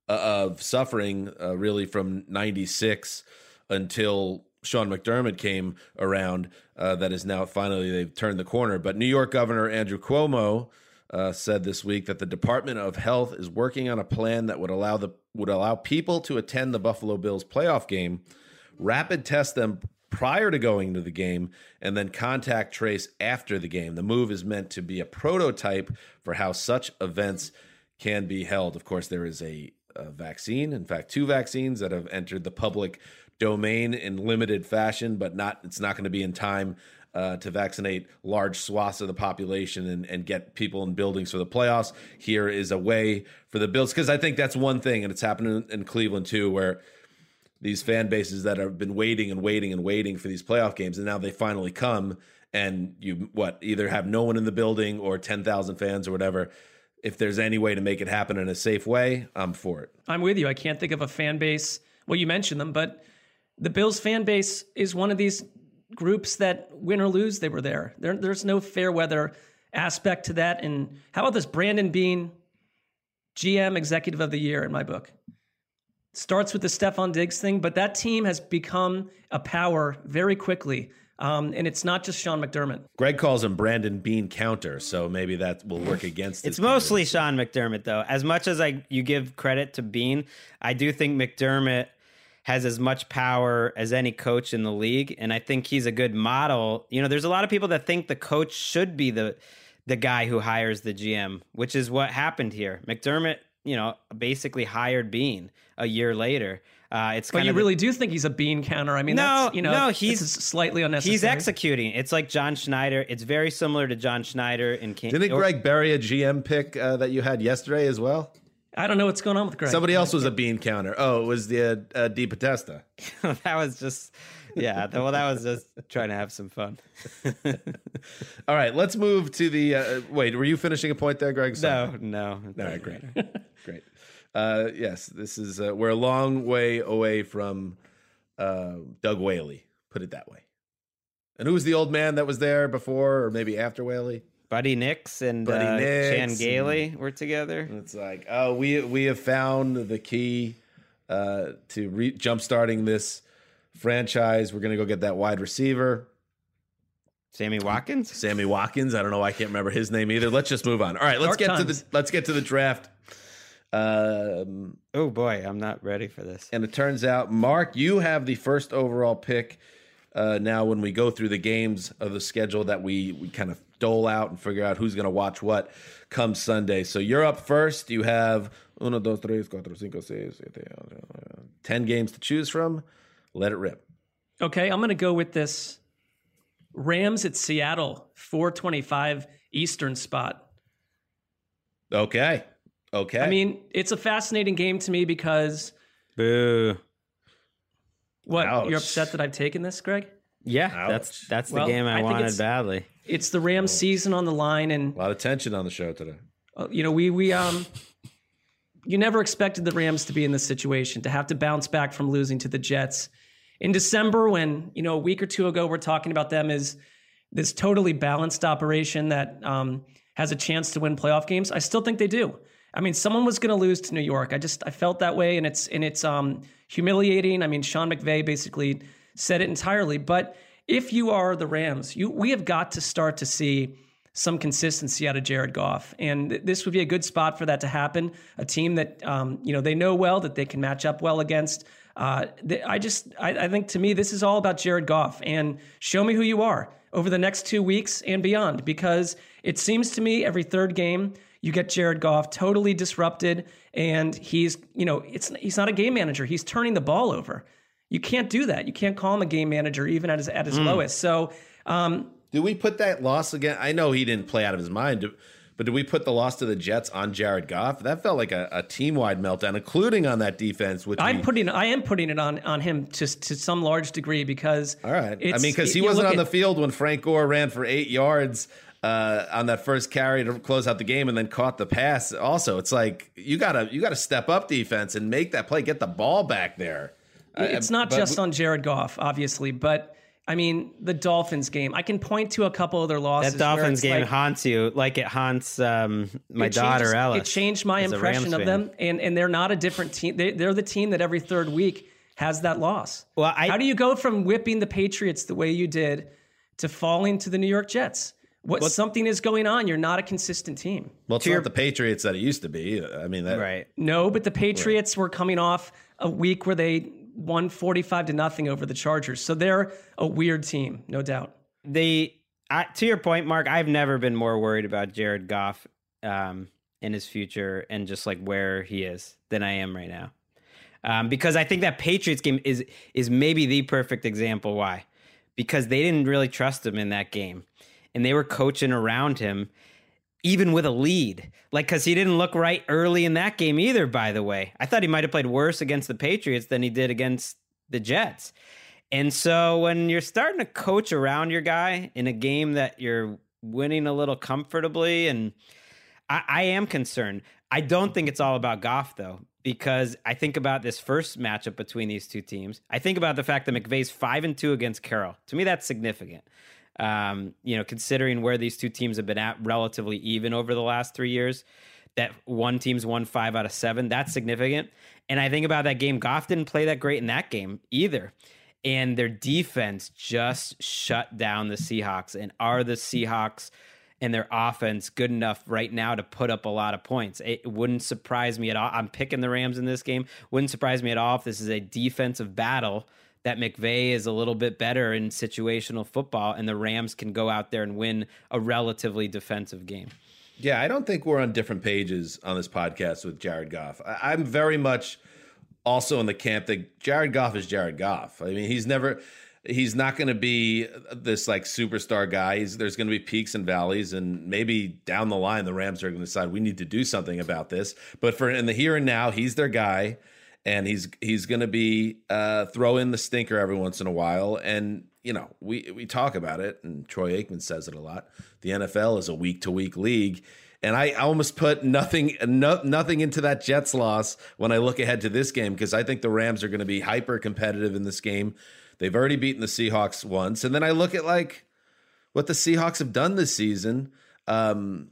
uh, of suffering, uh, really from 96 until Sean McDermott came around. Uh, that is now finally they've turned the corner. But New York Governor Andrew Cuomo uh, said this week that the Department of Health is working on a plan that would allow the would allow people to attend the Buffalo Bills playoff game, rapid test them prior to going to the game, and then contact trace after the game. The move is meant to be a prototype for how such events can be held. Of course, there is a, a vaccine, in fact, two vaccines that have entered the public domain in limited fashion, but not it's not going to be in time uh, to vaccinate large swaths of the population and, and get people in buildings for the playoffs. Here is a way for the Bills because I think that's one thing, and it's happening in, Cleveland too, where these fan bases that have been waiting and waiting and waiting for these playoff games, and now they finally come, and you what either have no one in the building or ten thousand fans or whatever. If there's any way to make it happen in a safe way, I'm for it. I'm with you. I can't think of a fan base. Well, you mentioned them, but the Bills fan base is one of these groups that win or lose, they were there. there there's no fair weather aspect to that. And how about this Brandon Beane, GM Executive of the Year in my book? Starts with the Stefon Diggs thing, but that team has become a power very quickly. Um, and it's not just Sean McDermott. Greg calls him Brandon Bean counter, so maybe that will work against. It's mostly Sean McDermott, though. As much as I you give credit to Beane, I do think McDermott has as much power as any coach in the league and I think he's a good model. You know, there's a lot of people that think the coach should be the the guy who hires the GM, which is what happened here. McDermott, you know, basically hired Beane a year later. Uh, it's but you of really do think he's a bean counter. I mean, no, that's, you know, no, he's slightly unnecessary. He's executing. It's like John Schneider. It's very similar to John Schneider in. King- Didn't Greg bury a GM pick uh, that you had yesterday as well? I don't know what's going on with Greg. Somebody else was a bean counter. Oh, it was the uh, uh, DePodesta. [laughs] that was just, yeah. Well, that was just trying to have some fun. [laughs] All right, let's move to the. Uh, wait, were you finishing a point there, Greg? Sorry. No, no. All right, great, [laughs] great. Uh, yes, this is. Uh, we're a long way away from uh, Doug Whaley. Put it that way. And who was the old man that was there before, or maybe after Whaley? Buddy Nix and Buddy uh, Nix Chan Gailey were together. It's like, oh, we we have found the key uh, to re- jumpstarting this franchise. We're gonna go get that wide receiver, Sammy Watkins. Sammy Watkins. I don't know. I can't remember his name either. Let's just move on. All right, let's Dark get to the let's get to the draft. Um, Oh boy, I'm not ready for this. and it turns out, Mark, you have the first overall pick. Uh, now, when we go through the games of the schedule that we, we kind of dole out and figure out who's going to watch what come Sunday. So you're up first. You have uno, dos, tres, cuatro, cinco, seis, siete, ten games to choose from. Let it rip. Okay, I'm going to go with this Rams at Seattle, 425 Eastern spot. Okay. Okay. I mean, it's a fascinating game to me because Boo. what Ouch. you're upset that I've taken this, Greg? Yeah, Ouch. that's that's the Well, game I, I think wanted it's- badly. It's the Rams season on the line and a lot of tension on the show today. Uh, you know, we we um, you never expected the Rams to be in this situation to have to bounce back from losing to the Jets in December. When you know a week or two ago we're talking about them as this totally balanced operation that um, has a chance to win playoff games. I still think they do. I mean, someone was going to lose to New York. I just I felt that way, and it's and it's um, humiliating. I mean, Sean McVay basically said it entirely. But if you are the Rams, you we have got to start to see some consistency out of Jared Goff, and th- this would be a good spot for that to happen. A team that um, you know they know well that they can match up well against. Uh, I just I, I think to me this is all about Jared Goff and show me who you are over the next two weeks and beyond because it seems to me every third game you get Jared Goff totally disrupted and he's you know it's he's not a game manager he's turning the ball over you can't do that you can't call him a game manager even at his at his lowest so um, Do we put that loss again? I know he didn't play out of his mind, but do we put the loss to the Jets on Jared Goff? That felt like a, a team wide meltdown, including on that defense. Which I'm we- putting I am putting it on on him just to some large degree because All right. I mean, because he you wasn't on the at- field when Frank Gore ran for eight yards uh, on that first carry to close out the game, and then caught the pass. Also, it's like you gotta you gotta step up defense and make that play, get the ball back there. I- It's not but just on Jared Goff, obviously, but I mean the Dolphins game. I can point to a couple other losses. That Dolphins game like- haunts you like it haunts um, my it daughter changes- Ella. It changed my impression of them, and and they're not a different team. They, they're the team that every third week has that loss. Well, I- how do you go from whipping the Patriots the way you did to falling to the New York Jets? What something is going on. You're not a consistent team. Well, it's to not your- the Patriots that it used to be. I mean, that, Right. No, but the Patriots were coming off a week where they won 45 to nothing over the Chargers. So they're a weird team, no doubt. the I, to your point, Mark, I've never been more worried about Jared Goff um, in his future and just like where he is than I am right now. Um, because I think that Patriots game is is maybe the perfect example why. Because they didn't really trust him in that game, and they were coaching around him, even with a lead. Like because he didn't look right early in that game either. By the way, I thought he might have played worse against the Patriots than he did against the Jets. And so when you're starting to coach around your guy in a game that you're winning a little comfortably, and I, I am concerned. I don't think it's all about Goff though, because I think about this first matchup between these two teams. I think about the fact that McVay's five and two against Carroll. To me, that's significant. Um, you know, considering where these two teams have been at relatively even over the last three years, that one team's won five out of seven. That's significant. And I think about that game. Goff didn't play that great in that game either and their defense just shut down the Seahawks. And are the Seahawks and their offense good enough right now to put up a lot of points? It wouldn't surprise me at all. I'm picking the Rams in this game. Wouldn't surprise me at all if this is a defensive battle that McVay is a little bit better in situational football and the Rams can go out there and win a relatively defensive game. Yeah, I don't think we're on different pages on this podcast with Jared Goff. I, I'm very much also in the camp that Jared Goff is Jared Goff. I mean, he's never, he's not going to be this like superstar guy. He's, there's going to be peaks and valleys, and maybe down the line, the Rams are going to decide we need to do something about this. But for in the here and now, he's their guy, and he's he's going to be uh, throw in the stinker every once in a while, and you know, we we talk about it, and Troy Aikman says it a lot. The NFL is a week to week league, and I almost put nothing no, nothing into that Jets loss when I look ahead to this game because I think the Rams are going to be hyper competitive in this game. They've already beaten the Seahawks once, and then I look at like what the Seahawks have done this season, um,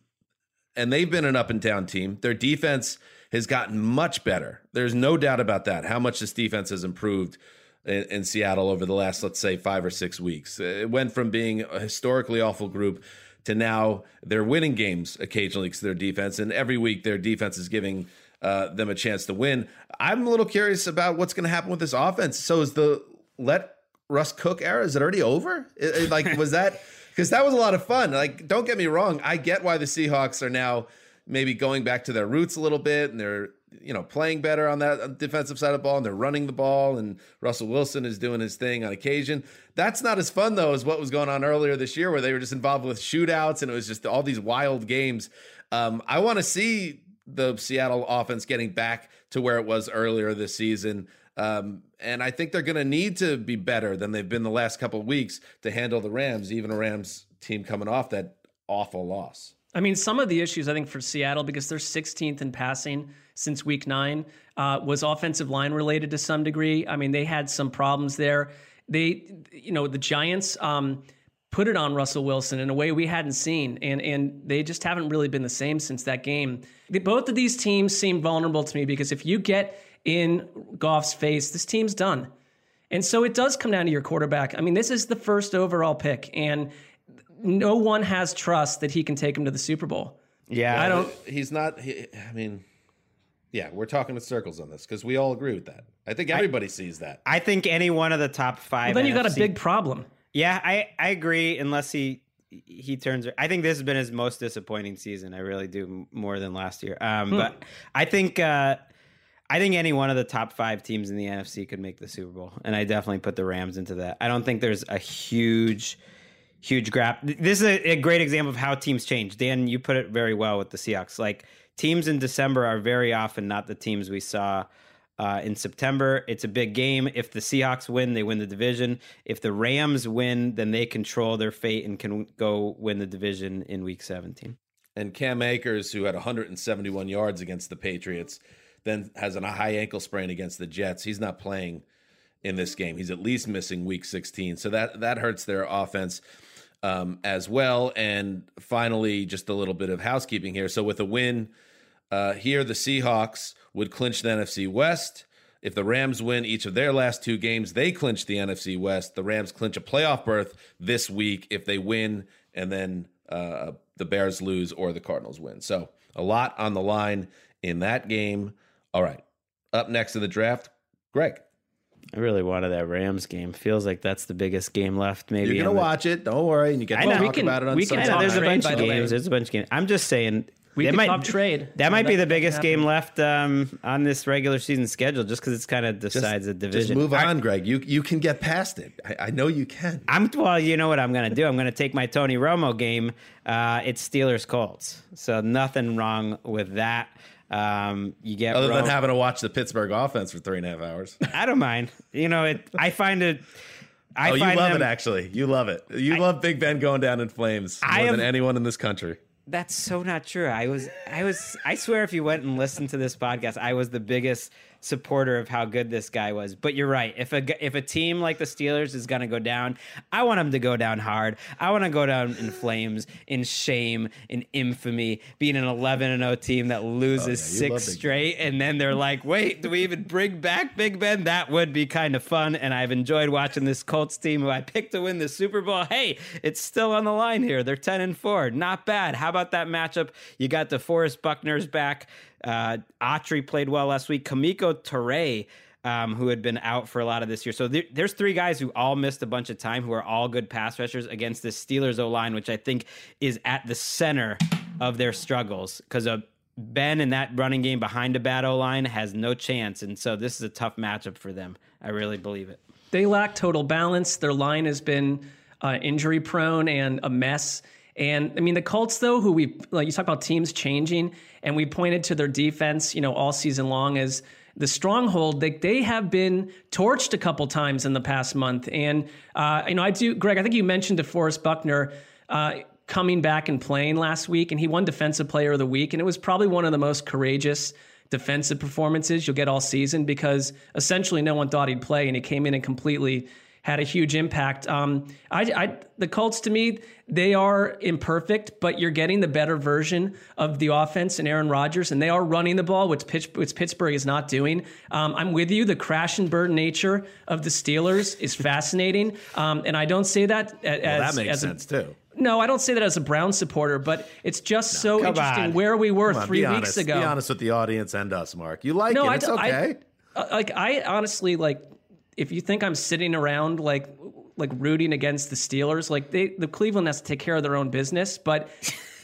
and they've been an up and down team. Their defense has gotten much better. There's no doubt about that. How much this defense has improved in, in Seattle over the last, let's say, five or six weeks. It went from being a historically awful group to now they're winning games occasionally because their defense, and every week their defense is giving uh, them a chance to win. I'm a little curious about what's going to happen with this offense. So is the let Russ Cook era is it already over? It- it- like was that because that was a lot of fun. Like, don't get me wrong, I get why the Seahawks are now maybe going back to their roots a little bit, and they're you know playing better on that defensive side of the ball, and they're running the ball, and Russell Wilson is doing his thing on occasion. That's not as fun though as what was going on earlier this year, where they were just involved with shootouts, and it was just all these wild games. Um, I want to see the Seattle offense getting back to where it was earlier this season. Um, and I think they're going to need to be better than they've been the last couple of weeks to handle the Rams, even a Rams team coming off that awful loss. I mean, some of the issues I think for Seattle because they're 16th in passing since Week Nine uh, was offensive line related to some degree. I mean, they had some problems there. They, you know, the Giants. Um, put it on Russell Wilson in a way we hadn't seen, and and they just haven't really been the same since that game. Both of these teams seem vulnerable to me because if you get in Goff's face, this team's done. And so it does come down to your quarterback. I mean, this is the first overall pick, and no one has trust that he can take him to the Super Bowl. Yeah, I don't. He's not. He, I mean, yeah, we're talking in circles on this because we all agree with that. I think everybody I, sees that. I think any one of the top five. Well, then you got a big problem. Yeah, I I agree. Unless he he turns. I think this has been his most disappointing season. I really do more than last year. Um, hmm. but I think. Uh, I think any one of the top five teams in the NFC could make the Super Bowl, and I definitely put the Rams into that. I don't think there's a huge, huge gap. This is a, a great example of how teams change. Dan, you put it very well with the Seahawks. Like teams in December are very often not the teams we saw uh, in September. It's a big game. If the Seahawks win, they win the division. If the Rams win, then they control their fate and can go win the division in Week 17. And Cam Akers, who had 171 yards against the Patriots then has a high ankle sprain against the Jets. He's not playing in this game. He's at least missing week 16. So that that hurts their offense um, as well. And finally, just a little bit of housekeeping here. So with a win uh, here, the Seahawks would clinch the NFC West. If the Rams win each of their last two games, they clinch the NFC West. The Rams clinch a playoff berth this week if they win, and then uh, the Bears lose or the Cardinals win. So a lot on the line in that game. All right. Up next in the draft, Greg. I really wanted that Rams game. Feels like that's the biggest game left. Maybe you're gonna watch it. Don't worry, and you get to talk can, about it on we can Sunday. There's a bunch of games. There's a bunch of games. I'm just saying. We might, top trade. That might be the biggest game left um, on this regular season schedule, just because it's kind of decides just, the division. Just move on, Greg. You you can get past it. I, I know you can. I'm well. You know what I'm going to do? I'm going to take my Tony Romo game. Uh, it's Steelers Colts. So nothing wrong with that. Um, you get other than having to watch the Pittsburgh offense for three and a half hours. [laughs] I don't mind. You know, it. I find it. I oh, you love them, it actually. You love it. You I, love Big Ben going down in flames more than anyone in this country. That's so not true. I was, I was, I swear, if you went and listened to this podcast, I was the biggest supporter of how good this guy was. But you're right. If a if a team like the Steelers is going to go down, I want them to go down hard. I want to go down in flames, in shame, in infamy, being an 11 and 0 team that loses oh, yeah, six straight, and then they're like, "Wait, do we even bring back Big Ben?" That would be kind of fun. And I've enjoyed watching this Colts team who I picked to win the Super Bowl. Hey, it's still on the line here. They're 10 and 4. Not bad. How about that matchup? You got DeForest Buckner's back. Uh, Autry played well last week. Kemoko Turay, um, who had been out for a lot of this year. So there, there's three guys who all missed a bunch of time, who are all good pass rushers against the Steelers O line, which I think is at the center of their struggles because uh, Ben in that running game behind a bad O line has no chance, and so this is a tough matchup for them. I really believe it. They lack total balance. Their line has been uh, injury prone and a mess. And I mean, the Colts, though, who we like, you talk about teams changing, and we pointed to their defense, you know, all season long as the stronghold. They they have been torched a couple times in the past month, and uh, you know, I do, Greg. I think you mentioned DeForest Buckner. Uh, coming back and playing last week, and he won Defensive Player of the Week, and it was probably one of the most courageous defensive performances you'll get all season because essentially no one thought he'd play, and he came in and completely had a huge impact. Um, I, I, the Colts, to me, they are imperfect, but you're getting the better version of the offense and Aaron Rodgers, and they are running the ball, which, Pitch, which Pittsburgh is not doing. Um, I'm with you. The crash and burn nature of the Steelers is fascinating, um, and I don't say that as, well, that makes as sense a, too. No, I don't say that as a Brown supporter, but it's just no, so interesting on. where we were on, three weeks honest. ago. Be honest with the audience and us, Mark. You like no, it? It's I, okay. I, like I honestly like if you think I'm sitting around like like rooting against the Steelers. Like they, the Cleveland has to take care of their own business, but.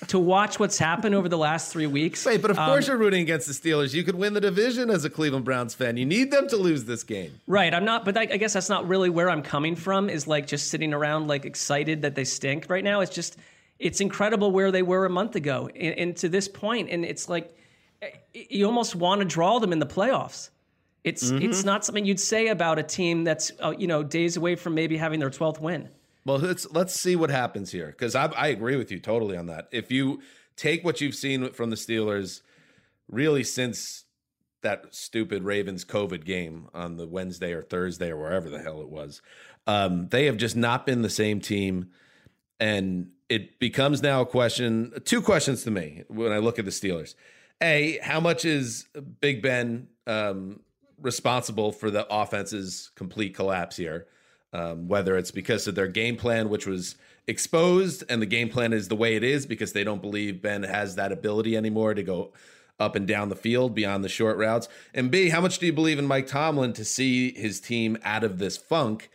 to watch what's happened over the last three weeks. Wait, but of course um, you're rooting against the Steelers. You could win the division as a Cleveland Browns fan. You need them to lose this game. Right. I'm not, but I, I guess that's not really where I'm coming from. Is like just sitting around like excited that they stink right now. It's just it's incredible where they were a month ago and, and to this point, and it's like you almost want to draw them in the playoffs. It's mm-hmm. it's not something you'd say about a team that's uh, you know days away from maybe having their 12th win. Well, let's let's see what happens here because I, I agree with you totally on that. If you take what you've seen from the Steelers, really since that stupid Ravens COVID game on the Wednesday or Thursday or wherever the hell it was, um, they have just not been the same team, and it becomes now a question. Two questions to me when I look at the Steelers: A, how much is Big Ben um, responsible for the offense's complete collapse here? um, whether it's because of their game plan, which was exposed, and the game plan is the way it is because they don't believe Ben has that ability anymore to go up and down the field beyond the short routes. And B, how much do you believe in Mike Tomlin to see his team out of this funk?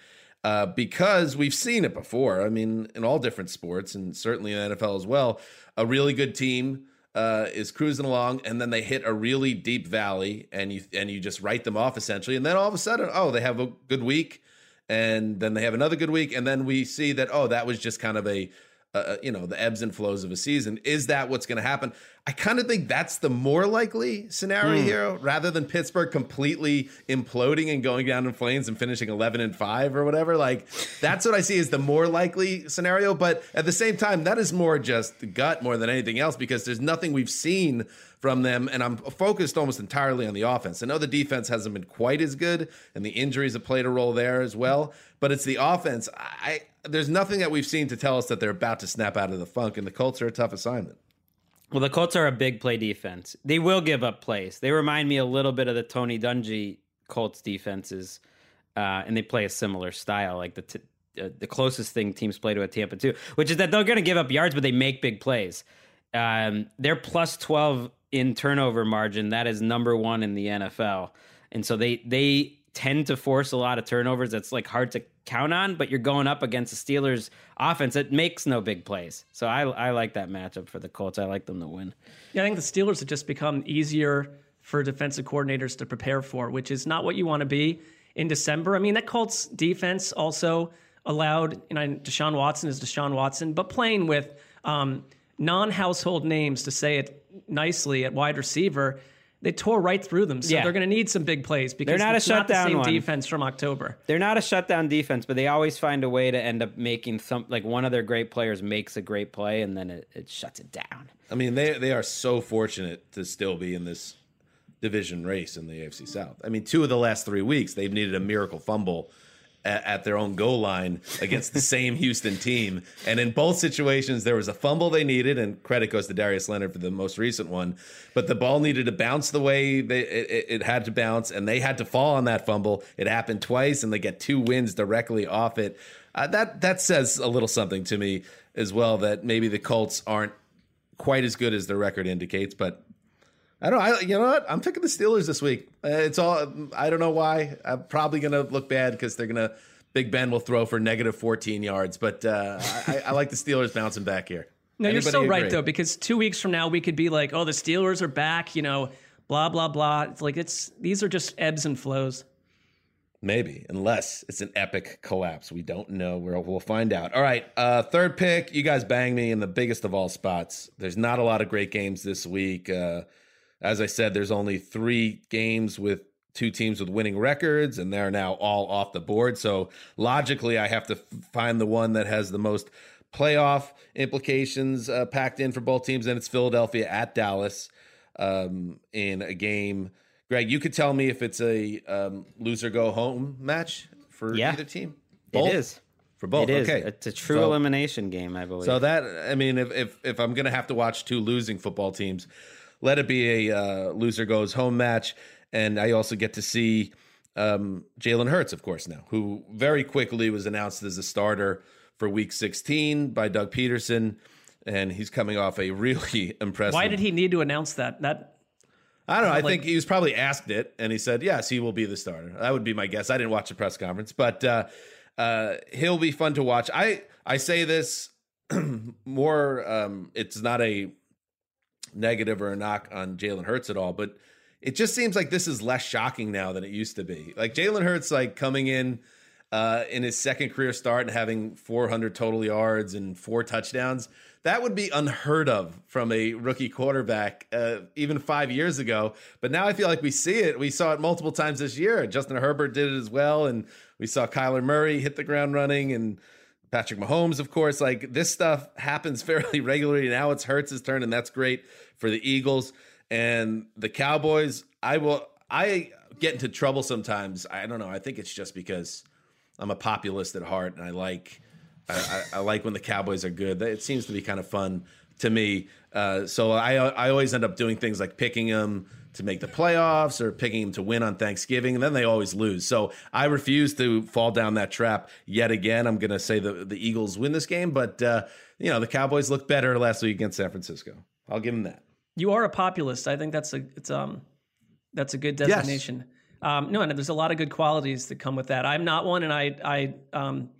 Uh, because we've seen it before. I mean, in all different sports, and certainly in the NFL as well, a really good team uh, is cruising along, and then they hit a really deep valley, and you and you just write them off essentially, and then all of a sudden, oh, they have a good week and then they have another good week, and then we see that oh, that was just kind of a uh, you know the ebbs and flows of a season. Is that what's going to happen? I kind of think that's the more likely scenario mm. here, rather than Pittsburgh completely imploding and going down in flames and finishing eleven and five or whatever. Like that's what I see as the more likely scenario. But at the same time, that is more just gut more than anything else because there's nothing we've seen from them. And I'm focused almost entirely on the offense. I know the defense hasn't been quite as good, and the injuries have played a role there as well. But it's the offense. I there's nothing that we've seen to tell us that they're about to snap out of the funk, and the Colts are a tough assignment. Well, the Colts are a big play defense. They will give up plays. They remind me a little bit of the Tony Dungy Colts defenses, uh, and they play a similar style, like the t- uh, the closest thing teams play to a Tampa two, which is that they're going to give up yards, but they make big plays. Um, they're plus twelve in turnover margin, that is number one in the NFL. And so they they tend to force a lot of turnovers. That's like hard to count on, but you're going up against the Steelers offense that makes no big plays. So I I like that matchup for the Colts. I like them to win. Yeah, I think the Steelers have just become easier for defensive coordinators to prepare for, which is not what you want to be in December. I mean, that Colts defense also allowed, you know, Deshaun Watson is Deshaun Watson, but playing with um, non-household names to say it nicely at wide receiver, they tore right through them. So yeah. they're going to need some big plays because they're not a shutdown not the same defense from October. They're not a shutdown defense, but they always find a way to end up making some like one of their great players makes a great play and then it, it shuts it down. I mean, they they are so fortunate to still be in this division race in the AFC South. I mean, two of the last three weeks they've needed a miracle fumble at, at their own goal line against the same [laughs] Houston team. And in both situations, there was a fumble they needed, and credit goes to Darius Leonard for the most recent one. But the ball needed to bounce the way they, it, it had to bounce, and they had to fall on that fumble. It happened twice, and they get two wins directly off it. Uh, that that says a little something to me as well. That maybe the Colts aren't quite as good as their record indicates, but I don't. Know I, you know what? I'm picking the Steelers this week. Uh, it's all. I don't know why. I'm probably gonna look bad because they're gonna. Big Ben will throw for negative 14 yards, but uh, I, I, like the Steelers bouncing back here. No, Anybody you're so agree? right though, because two weeks from now we could be like, oh, the Steelers are back. You know, blah blah blah. It's like it's these are just ebbs and flows. Maybe, unless it's an epic collapse. We don't know. We'll, we'll find out. All right. Uh, third pick. You guys bang me in the biggest of all spots. There's not a lot of great games this week. Uh, as I said, there's only three games with two teams with winning records, and they're now all off the board. So logically, I have to find the one that has the most playoff implications uh, packed in for both teams, and it's Philadelphia at Dallas um, in a game. Greg, you could tell me if it's a um, loser go home match for yeah, either team. Both? It is for both. It is. Okay, it's a true so, elimination game, I believe. So that I mean, if if, if I'm going to have to watch two losing football teams, let it be a uh, loser goes home match. And I also get to see um, Jalen Hurts, of course, now, who very quickly was announced as a starter for week 16 by Doug Pederson. And he's coming off a really [laughs] impressive. Why did he need to announce that? That I don't know. I like, think he was probably asked it, and he said, "Yes, he will be the starter." That would be my guess. I didn't watch the press conference, but uh, uh, he'll be fun to watch. I I say this [clears throat] more. Um, it's not a negative or a knock on Jalen Hurts at all, but it just seems like this is less shocking now than it used to be. Like Jalen Hurts, like coming in uh, in his second career start and having 400 total yards and four touchdowns. That would be unheard of from a rookie quarterback uh, even five years ago. But now I feel like we see it. We saw it multiple times this year. Justin Herbert did it as well. And we saw Kyler Murray hit the ground running and Patrick Mahomes, of course. Like this stuff happens [laughs] fairly regularly. Now it's Hurts' turn, and that's great for the Eagles and the Cowboys. I will. I get into trouble sometimes. I don't know. I think it's just because I'm a populist at heart, and I like I, I, I like when the Cowboys are good. It seems to be kind of fun to me. Uh, so I I always end up doing things like picking them to make the playoffs or picking them to win on Thanksgiving, and then they always lose. So I refuse to fall down that trap yet again. I'm going to say the the Eagles win this game, but uh, you know the Cowboys looked better last week against San Francisco. I'll give them that. You are a populist. I think that's a it's um that's a good designation. Yes. Um, no, and there's a lot of good qualities that come with that. I'm not one, and I I um,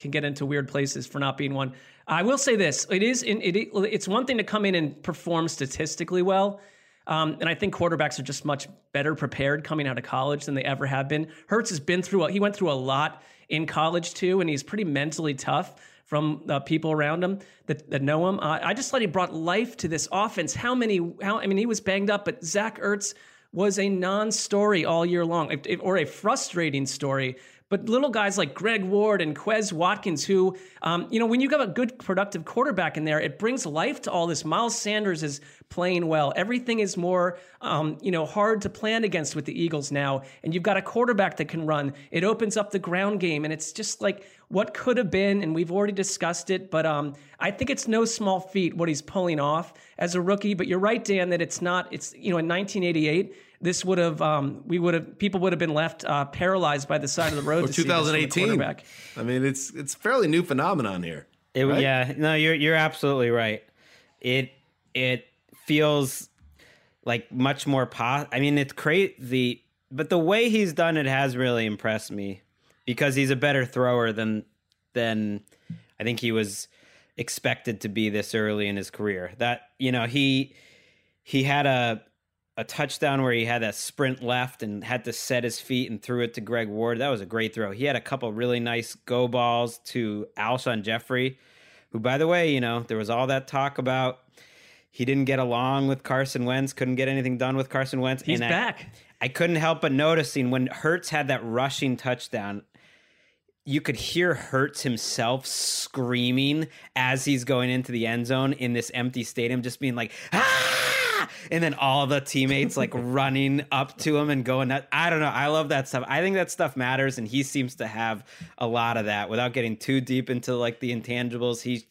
can get into weird places for not being one. I will say this: it is in, it, it's one thing to come in and perform statistically well, um, and I think quarterbacks are just much better prepared coming out of college than they ever have been. Hurts has been through a, he went through a lot in college too, and he's pretty mentally tough from the people around him that, that know him. Uh, I just thought he brought life to this offense. How many? How I mean, he was banged up, but Zach Ertz was a non-story all year long, or a frustrating story. But little guys like Greg Ward and Quez Watkins, who, um, you know, when you have got a good productive quarterback in there, it brings life to all this. Miles Sanders is playing well. Everything is more, um, you know, hard to plan against with the Eagles now. And you've got a quarterback that can run. It opens up the ground game, and it's just like what could have been. And we've already discussed it, but um, I think it's no small feat what he's pulling off as a rookie. But you're right, Dan, that it's not. It's you know, in 1988 this would have um, we would have people would have been left uh, paralyzed by the side of the road. or 2018. I mean, it's it's fairly new phenomenon here. It, right? Yeah, no, you're you're absolutely right. It it feels like much more pos. I mean, it's crazy, but the way he's done it has really impressed me because he's a better thrower than than I think he was expected to be this early in his career. That you know he he had a a touchdown where he had that sprint left and had to set his feet and threw it to Greg Ward. That was a great throw. He had a couple really nice go balls to Alshon Jeffery, who, by the way, you know, there was all that talk about he didn't get along with Carson Wentz, couldn't get anything done with Carson Wentz. He's and back. I, I couldn't help but noticing when Hurts had that rushing touchdown, you could hear Hurts himself screaming as he's going into the end zone in this empty stadium, just being like, ah! And then all the teammates like [laughs] running up to him and going, I don't know. I love that stuff. I think that stuff matters. And he seems to have a lot of that without getting too deep into like the intangibles. He,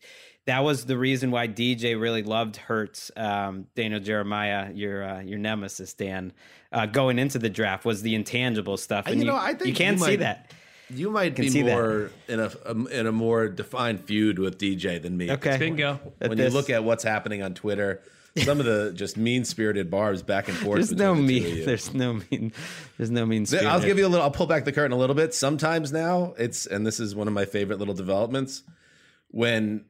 that was the reason why DJ really loved Hurts. Um, Daniel Jeremiah, your uh, your nemesis, Dan, uh, going into the draft was the intangible stuff, and you, know, I think you can't see that. You might be more in a, um, in a more defined feud with DJ than me. Okay, bingo. When you look at what's happening on Twitter, some of the just mean spirited barbs back and forth. There's no the mean. There's no mean. There's no mean. I'll give you a little. I'll pull back the curtain a little bit. Sometimes now it's and this is one of my favorite little developments when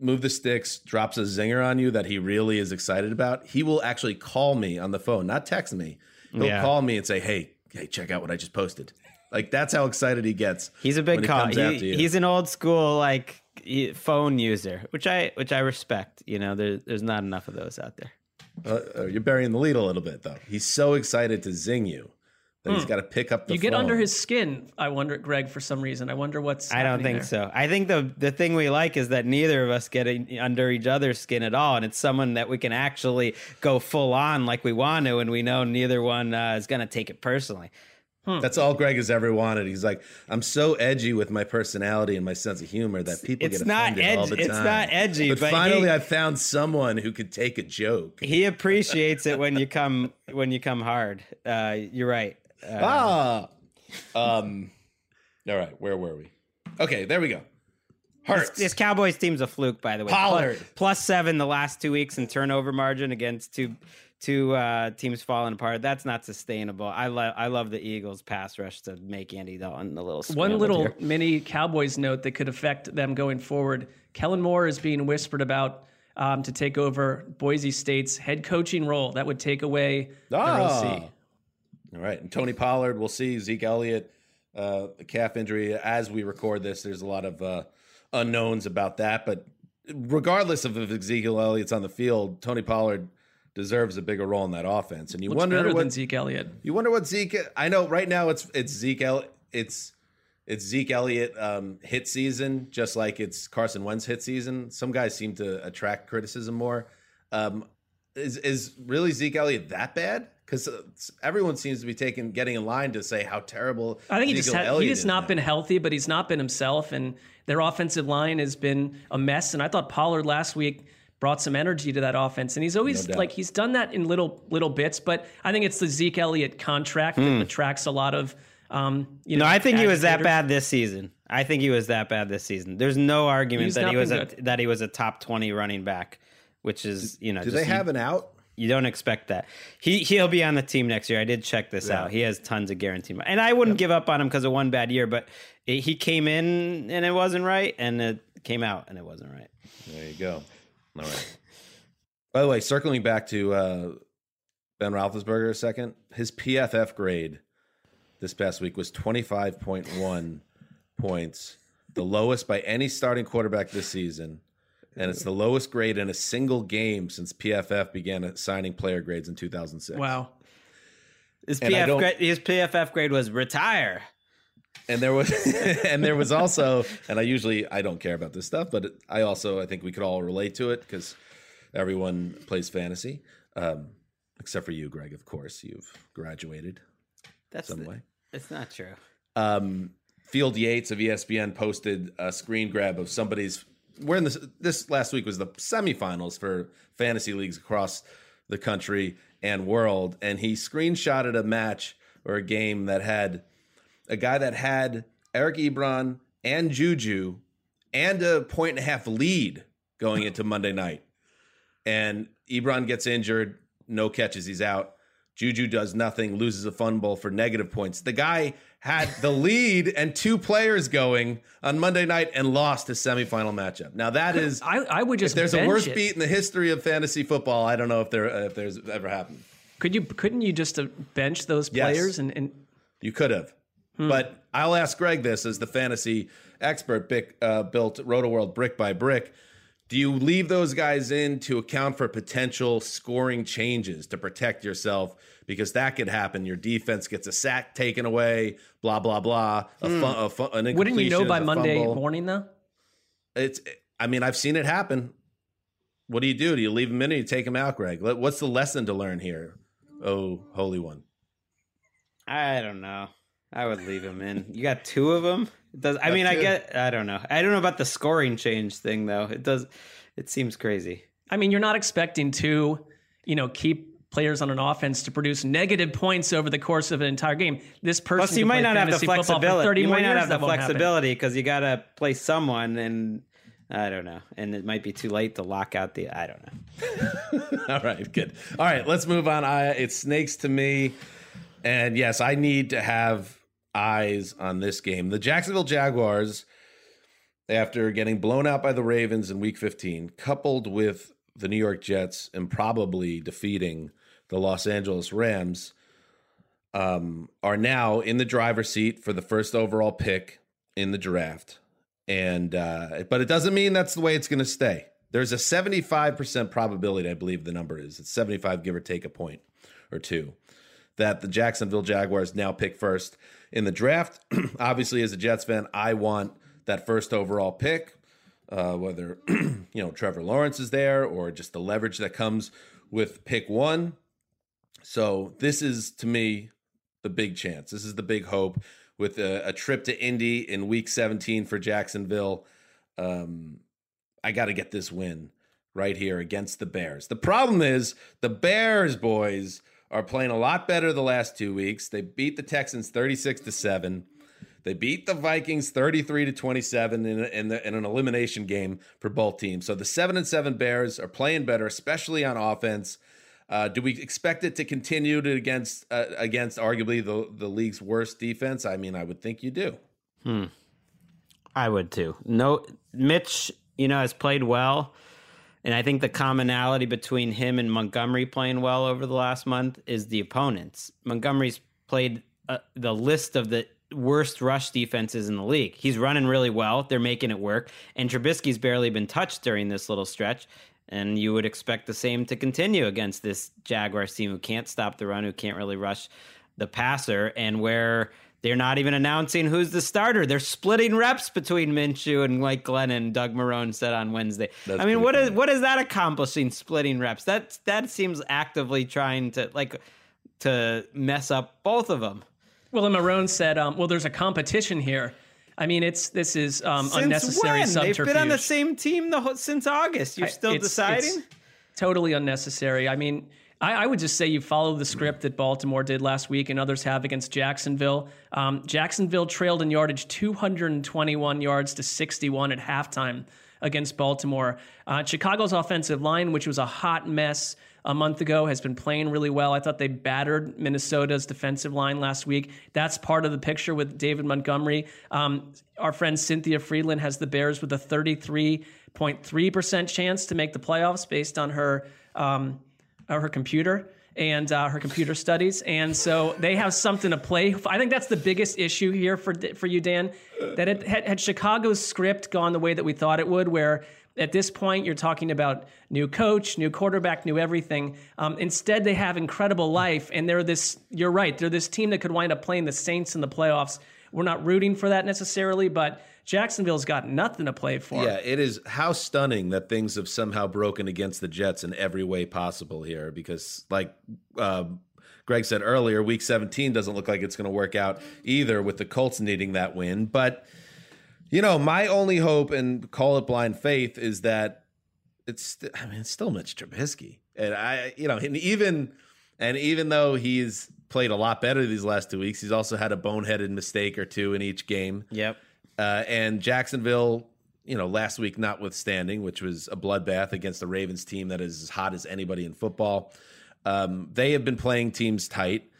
move the sticks drops a zinger on you that he really is excited about. He will actually call me on the phone, not text me. He'll yeah. call me and say, "Hey, hey, check out what I just posted." Like that's how excited he gets. He's a big call. He, he's an old school like phone user, which I which I respect. You know, there, there's not enough of those out there. Uh, uh, you're burying the lead a little bit, though. He's so excited to zing you that he's got to pick up the. You get under his skin. I wonder, Greg, for some reason. I wonder what's. I don't think there. so. I think the the thing we like is that neither of us get under each other's skin at all, and it's someone that we can actually go full on like we want to, and we know neither one uh, is going to take it personally. Hmm. That's all Greg has ever wanted. He's like, I'm so edgy with my personality and my sense of humor that people it's get offended not all the time. It's not edgy, but, but finally, I found someone who could take a joke. He appreciates it when you come when you come hard. Uh, you're right. Uh, ah, um, all right. Where were we? Okay, there we go. Hurts. This, this, Cowboys team's a fluke, by the way. Pollard plus, plus seven the last two weeks in turnover margin against two two uh, teams falling apart. That's not sustainable. I love I love the Eagles pass rush to make Andy Dalton a little. One little here. mini Cowboys note that could affect them going forward. Kellen Moore is being whispered about um, to take over Boise State's head coaching role. That would take away their Ah. OC. All right. And Tony Pollard, we'll see. Zeke Elliott, uh, calf injury. As we record this, there's a lot of uh, unknowns about that. But regardless of if Ezekiel Elliott's on the field, Tony Pollard deserves a bigger role in that offense. And you Looks wonder what than Zeke Elliott. you wonder what Zeke. I know right now it's it's Zeke. El, it's it's Zeke Elliott um, hit season, just like it's Carson Wentz hit season. Some guys seem to attract criticism more. Um, is is really Zeke Elliott that bad? Because everyone seems to be taking getting in line to say how terrible. I think he Ezekiel just had, he just not now. been healthy, but he's not been himself, and their offensive line has been a mess. And I thought Pollard last week brought some energy to that offense, and he's always doubt. like he's done that in little little bits. But I think it's the Zeke Elliott contract that attracts a lot of um, you know. Hmm. No, I think he was that bad this season. I think he was that bad this season. There's no argument He's that he was a, good. that he was a top twenty running back, which is you know. Do just they you- have an out? You don't expect that. He he'll be on the team next year. I did check this out. He has tons of guaranteed money, and I wouldn't give up on him because of one bad year. But it, he came in and it wasn't right, and it came out and it wasn't right. There you go. All right. By the way, circling back to uh, Ben Roethlisberger a second, his PFF grade this past week was 25.1 points, the lowest by any starting quarterback this season. And it's the lowest grade in a single game since PFF began assigning player grades in 2006. Wow. His grade, his PFF grade was retire. And there was [laughs] and there was also and i usually i don't care about this stuff but i also i think we could all relate to it because everyone plays fantasy um, except for you greg of course you've graduated That's some the- way It's not true. um, field yates of espn posted a screen grab of somebody's we're in this this last week was the semifinals for fantasy leagues across the country and world and he screenshotted a match or a game that had a guy that had Eric Ebron and Juju and a point and a half lead going into Monday night. And Ebron gets injured, no catches, he's out. Juju does nothing, loses a fumble for negative points. The guy had the [laughs] lead and two players going on Monday night and lost his semifinal matchup. Now that is I, I would if just there's a worse it. beat in the history of fantasy football, I don't know if there if there's ever happened. Could you couldn't you just uh, bench those Yes. players and, and You could have. But I'll ask Greg this as the fantasy expert Bick, uh, built Rotoworld brick by brick. Do you leave those guys in to account for potential scoring changes to protect yourself? Because that could happen. Your defense gets a sack taken away, blah, blah, blah. A fu- a fu- an wouldn't you know by Monday fumble. morning though? It's, I mean, I've seen it happen. What do you do? Do you leave them in or you take them out, Greg? What's the lesson to learn here? Oh, Holy One. I don't know. I would leave him in. You got two of them. It does. I mean, I get. I don't know. I don't know about the scoring change thing though. It does. It seems crazy. I mean, you're not expecting to, you know, keep players on an offense to produce negative points over the course of an entire game. This person, Plus, you might not have the fantasy football for flexibility. You might not have the that won't happen. flexibility because you got to play someone, and I don't know. And it might be too late to lock out the. I don't know. [laughs] All right, good. All right, let's move on. I, it snakes to me, and yes, I need to have eyes on this game. The Jacksonville Jaguars, after getting blown out by the Ravens in Week 15, coupled with the New York Jets improbably defeating the Los Angeles Rams, um, are now in the driver's seat for the first overall pick in the draft. And uh, but it doesn't mean that's the way it's going to stay. There's a 75% probability, I believe the number is. It's 75 give or take a point or two that the Jacksonville Jaguars now pick first in the draft. [clears throat] Obviously as a Jets fan, I want that first overall pick. Uh, whether [clears throat] you know Trevor Lawrence is there or just the leverage that comes with pick 1. So this is to me the big chance. This is the big hope with a, a trip to Indy in week 17 for Jacksonville. Um, I got to get this win right here against the Bears. The problem is the Bears boys are playing a lot better the last two weeks. They beat the Texans 36 to 7. They beat the Vikings 33 to 27 in, in, the, in an elimination game for both teams. So the 7 and 7 Bears are playing better, especially on offense. Uh, do we expect it to continue to against uh, against arguably the the league's worst defense? I mean, I would think you do. Hmm. I would too. No, Mitch, you know, has played well, and I think the commonality between him and Montgomery playing well over the last month is the opponents. Montgomery's played uh, the list of the worst rush defenses in the league. He's running really well. They're making it work. And Trubisky's barely been touched during this little stretch. And you would expect the same to continue against this Jaguars team who can't stop the run, who can't really rush the passer, and where they're not even announcing who's the starter. They're splitting reps between Minshew and Mike Glennon. Doug Marrone said on Wednesday. That's I mean, what funny. is what is that accomplishing? Splitting reps. That that seems actively trying to like to mess up both of them. Well, and Marrone said, um, "Well, there's a competition here." I mean, it's this is um, unnecessary when? subterfuge. They've been on the same team the whole, since August. You're still it's, deciding. It's totally unnecessary. I mean, I, I, would just say you follow the script that Baltimore did last week and others have against Jacksonville. Um, Jacksonville trailed in yardage 221 yards to 61 at halftime against Baltimore. Uh, Chicago's offensive line, which was a hot mess a month ago, has been playing really well. I thought they battered Minnesota's defensive line last week. That's part of the picture with David Montgomery. Um, our friend Cynthia Frelund has the Bears with a 33.3% chance to make the playoffs based on her um, her computer and uh, her computer studies, and so they have something to play. I think that's the biggest issue here for for you, Dan. That it, had, had Chicago's script gone the way that we thought it would, where at this point, you're talking about new coach, new quarterback, new everything. Um, instead, they have incredible life, and they're this. You're right. They're this team that could wind up playing the Saints in the playoffs. We're not rooting for that necessarily, but Jacksonville's got nothing to play for. Yeah, it is how stunning that things have somehow broken against the Jets in every way possible here. Because, like uh, Greg said earlier, Week 17 doesn't look like it's going to work out either, with the Colts needing that win, but you know, my only hope and call it blind faith is that it's. I mean, it's still Mitch Trubisky, and I, you know, and even and even though he's played a lot better these last two weeks, he's also had a boneheaded mistake or two in each game. Yep. Uh, and Jacksonville, you know, last week notwithstanding, which was a bloodbath against the Ravens team that is as hot as anybody in football. Um, they have been playing teams tight.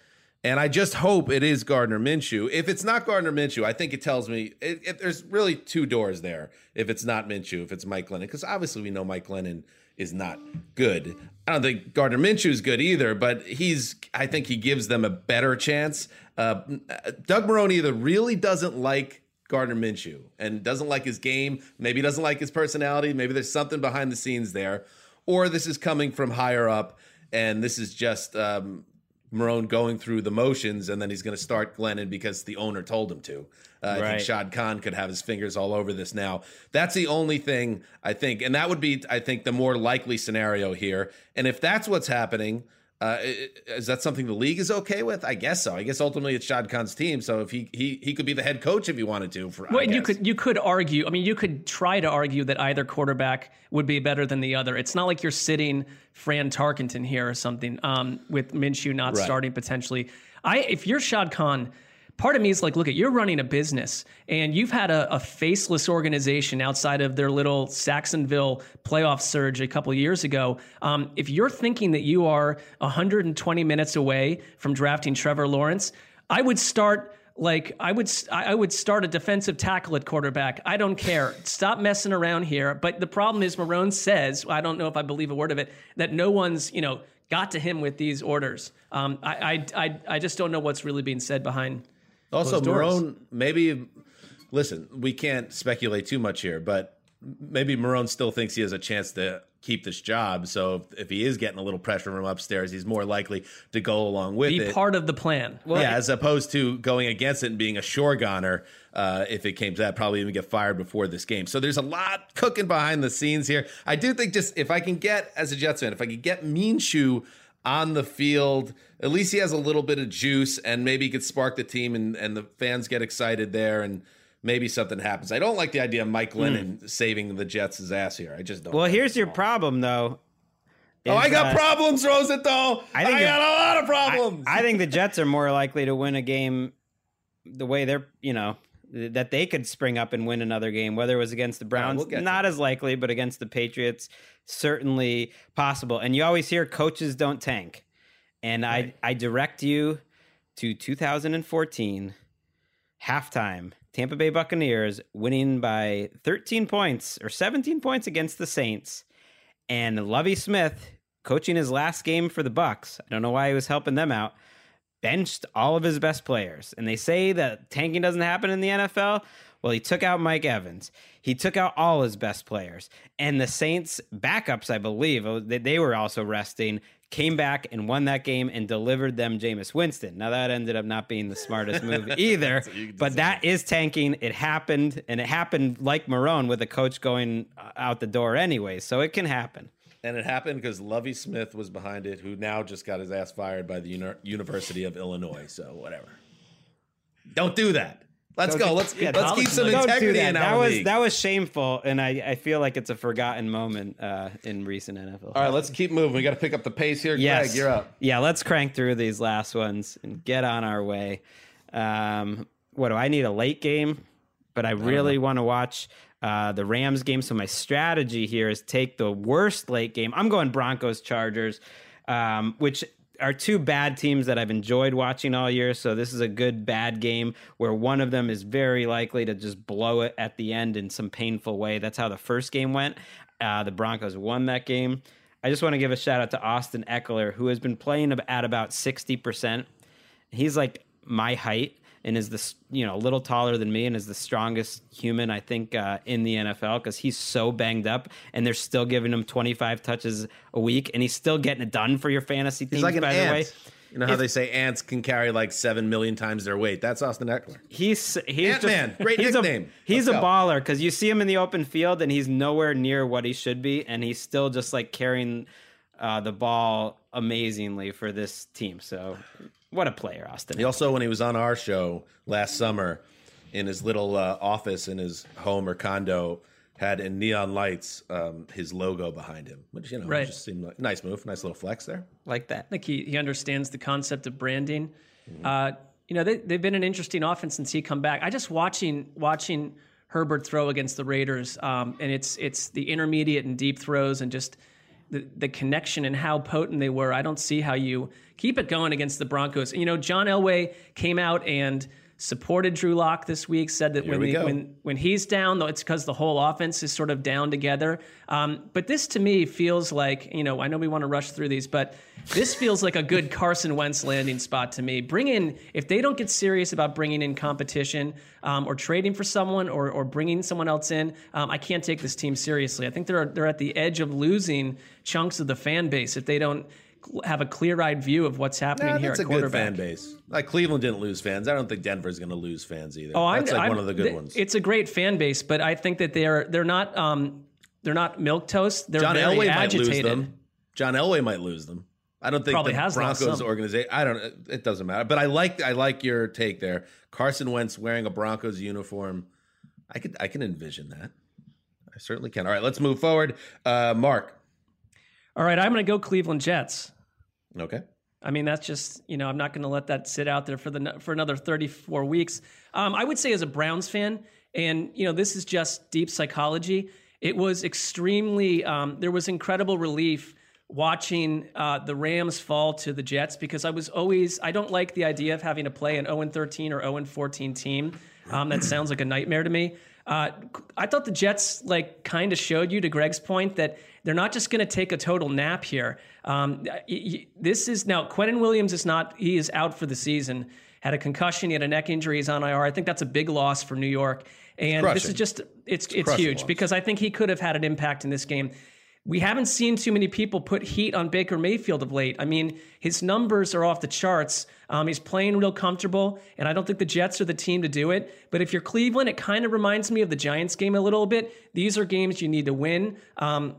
And I just hope it is Gardner Minshew. If it's not Gardner Minshew, I think it tells me it, it, there's really two doors there. If it's not Minshew, if it's Mike Glennon, because obviously we know Mike Glennon is not good. I don't think Gardner Minshew is good either, but he's. I think he gives them a better chance. Uh, Doug Marrone either really doesn't like Gardner Minshew and doesn't like his game. Maybe doesn't like his personality. Maybe there's something behind the scenes there, or this is coming from higher up, and this is just um, Marrone going through the motions, and then he's going to start Glennon because the owner told him to. Uh, right. I think Shad Khan could have his fingers all over this now. That's the only thing I think, and that would be, I think, the more likely scenario here. And if that's what's happening, uh, is that something the league is okay with? I guess so. I guess ultimately it's Shad Khan's team, so if he he he could be the head coach if he wanted to. For well, you could you could argue. I mean, you could try to argue that either quarterback would be better than the other. It's not like you're sitting Fran Tarkenton here or something um, with Minshew not right. starting potentially. I if you're Shad Khan part of me is like, look at you're running a business and you've had a, a faceless organization outside of their little Sacksonville playoff surge a couple years ago. Um, if you're thinking that you are 120 minutes away from drafting Trevor Lawrence, I would start like I would I would start a defensive tackle at quarterback. I don't care. Stop messing around here. But the problem is Marrone says I don't know if I believe a word of it that no one's you know got to him with these orders. Um, I, I I I just don't know what's really being said behind also, Marrone, maybe, listen, we can't speculate too much here, but maybe Marrone still thinks he has a chance to keep this job. So if, if, he is getting a little pressure from upstairs, he's more likely to go along with Be it. Be part of the plan. Well, yeah, as opposed to going against it and being a sure goner. Uh, if it came to that, probably even get fired before this game. So there's a lot cooking behind the scenes here. I do think just if I can get as a Jets fan, if I could get Minshew on the field. At least he has a little bit of juice and maybe he could spark the team and, and the fans get excited there and maybe something happens. I don't like the idea of Mike Glennon mm. saving the Jets' ass here. I just don't. Well, here's your problem though. Oh, I got problems, Rosenthal. I, think I got a lot of problems. I, I think the Jets are more likely to win a game the way they're, you know, that they could spring up and win another game, whether it was against the Browns, we'll not as likely, but against the Patriots, certainly possible. And you always hear coaches don't tank. And I, I direct you to 2014 halftime. Tampa Bay Buccaneers winning by 13 points or 17 points against the Saints. And Lovie Smith coaching his last game for the Bucs. I don't know why he was helping them out. Benched all of his best players. And they say that tanking doesn't happen in the NFL. Well, he took out Mike Evans. He took out all his best players. And the Saints backups, I believe, oh, they were also resting came back and won that game and delivered them Jameis Winston. Now that ended up not being the smartest move [laughs] either, but that is tanking. It happened, and it happened like Marrone with a coach going uh, out the door anyway. So it can happen. And it happened because Lovie Smith was behind it, who now just got his ass fired by the Uni- University of Illinois. So whatever. Don't do that. Let's go. Let's yeah, let's keep some integrity in our that was league. that was shameful, and I, I feel like it's a forgotten moment uh, in recent NFL. All right, let's keep moving. We got to pick up the pace here. Yes. Greg, you're up. Yeah, let's crank through these last ones and get on our way. Um, what do I need a late game? But I really want to watch uh, the Rams game. So my strategy here is take the worst late game. I'm going Broncos Chargers, um, which are two bad teams that I've enjoyed watching all year. So this is a good bad game where one of them is very likely to just blow it at the end in some painful way. That's how the first game went. Uh, the Broncos won that game. I just want to give a shout out to Austin Ekeler, who has been playing at about 60%. He's like my height and is the you know a little taller than me and is the strongest human I think uh, in the NFL because he's so banged up and they're still giving him 25 touches a week and he's still getting it done for your fantasy team. Like by ant. the way. You know how they say ants can carry like seven million times their weight? That's Austin Ekeler. He's he's Ant-Man. Great he's nickname. A, he's Let's a go. baller because you see him in the open field and he's nowhere near what he should be, and he's still just like carrying uh, the ball amazingly for this team. So, what a player, Austin! He also, when he was on our show last summer, in his little uh, office in his home or condo, had in neon lights um, his logo behind him, which you know Right. just seemed like nice move, nice little flex there. like that. Like he, he understands the concept of branding. Uh, you know, they, they've been an interesting offense since he come back. I just watching watching Herbert throw against the Raiders, um, and it's it's the intermediate and deep throws, and just the the connection and how potent they were. I don't see how you keep it going against the Broncos. You know, John Elway came out and supported Drew Lock this week. Said that when we the- when when he's down, though, it's because the whole offense is sort of down together. Um, but this to me feels like, you know, I know we want to rush through these, but this feels like a good [laughs] Carson Wentz landing spot to me. Bring in, if they don't get serious about bringing in competition um, or trading for someone or, or bringing someone else in, um, I can't take this team seriously. I think they're, they're at the edge of losing chunks of the fan base if they don't have a clear-eyed view of what's happening Nah, here that's at a good fan base. Like Cleveland didn't lose fans. I don't think Denver's going to lose fans either. Oh, I'm, that's like I'm- one of the good th- ones. It's a great fan base, but I think that they're they're not um, they're not milk toast. They're John very Elway agitated. might lose them. John Elway might lose them. I don't think Probably the has Broncos organization. I don't. It doesn't matter. But I like. I like your take there. Carson Wentz wearing a Broncos uniform. I could. I can envision that. I certainly can. All right, let's move forward. Uh, Mark. All right, I'm going to go Cleveland Jets. Okay. I mean, that's just you know I'm not going to let that sit out there for the for another 34 weeks. Um, I would say as a Browns fan, and you know this is just deep psychology. It was extremely um, there was incredible relief watching uh, the Rams fall to the Jets because I was always I don't like the idea of having to play an 0 13 or 0 14 team. Um, that sounds like a nightmare to me. Uh, I thought the Jets like kind of showed you to Greg's point that they're not just going to take a total nap here. Um, this is now Quinnen Williams is not he is out for the season. Had a concussion, he had a neck injury, he's on IR. I think that's a big loss for New York. And this is just it's it's, crushing huge loss. because I think he could have had an impact in this game. We haven't seen too many people put heat on Baker Mayfield of late. I mean, his numbers are off the charts. Um, he's playing real comfortable, and I don't think the Jets are the team to do it. But if you're Cleveland, it kind of reminds me of the Giants game a little bit. These are games you need to win. Um,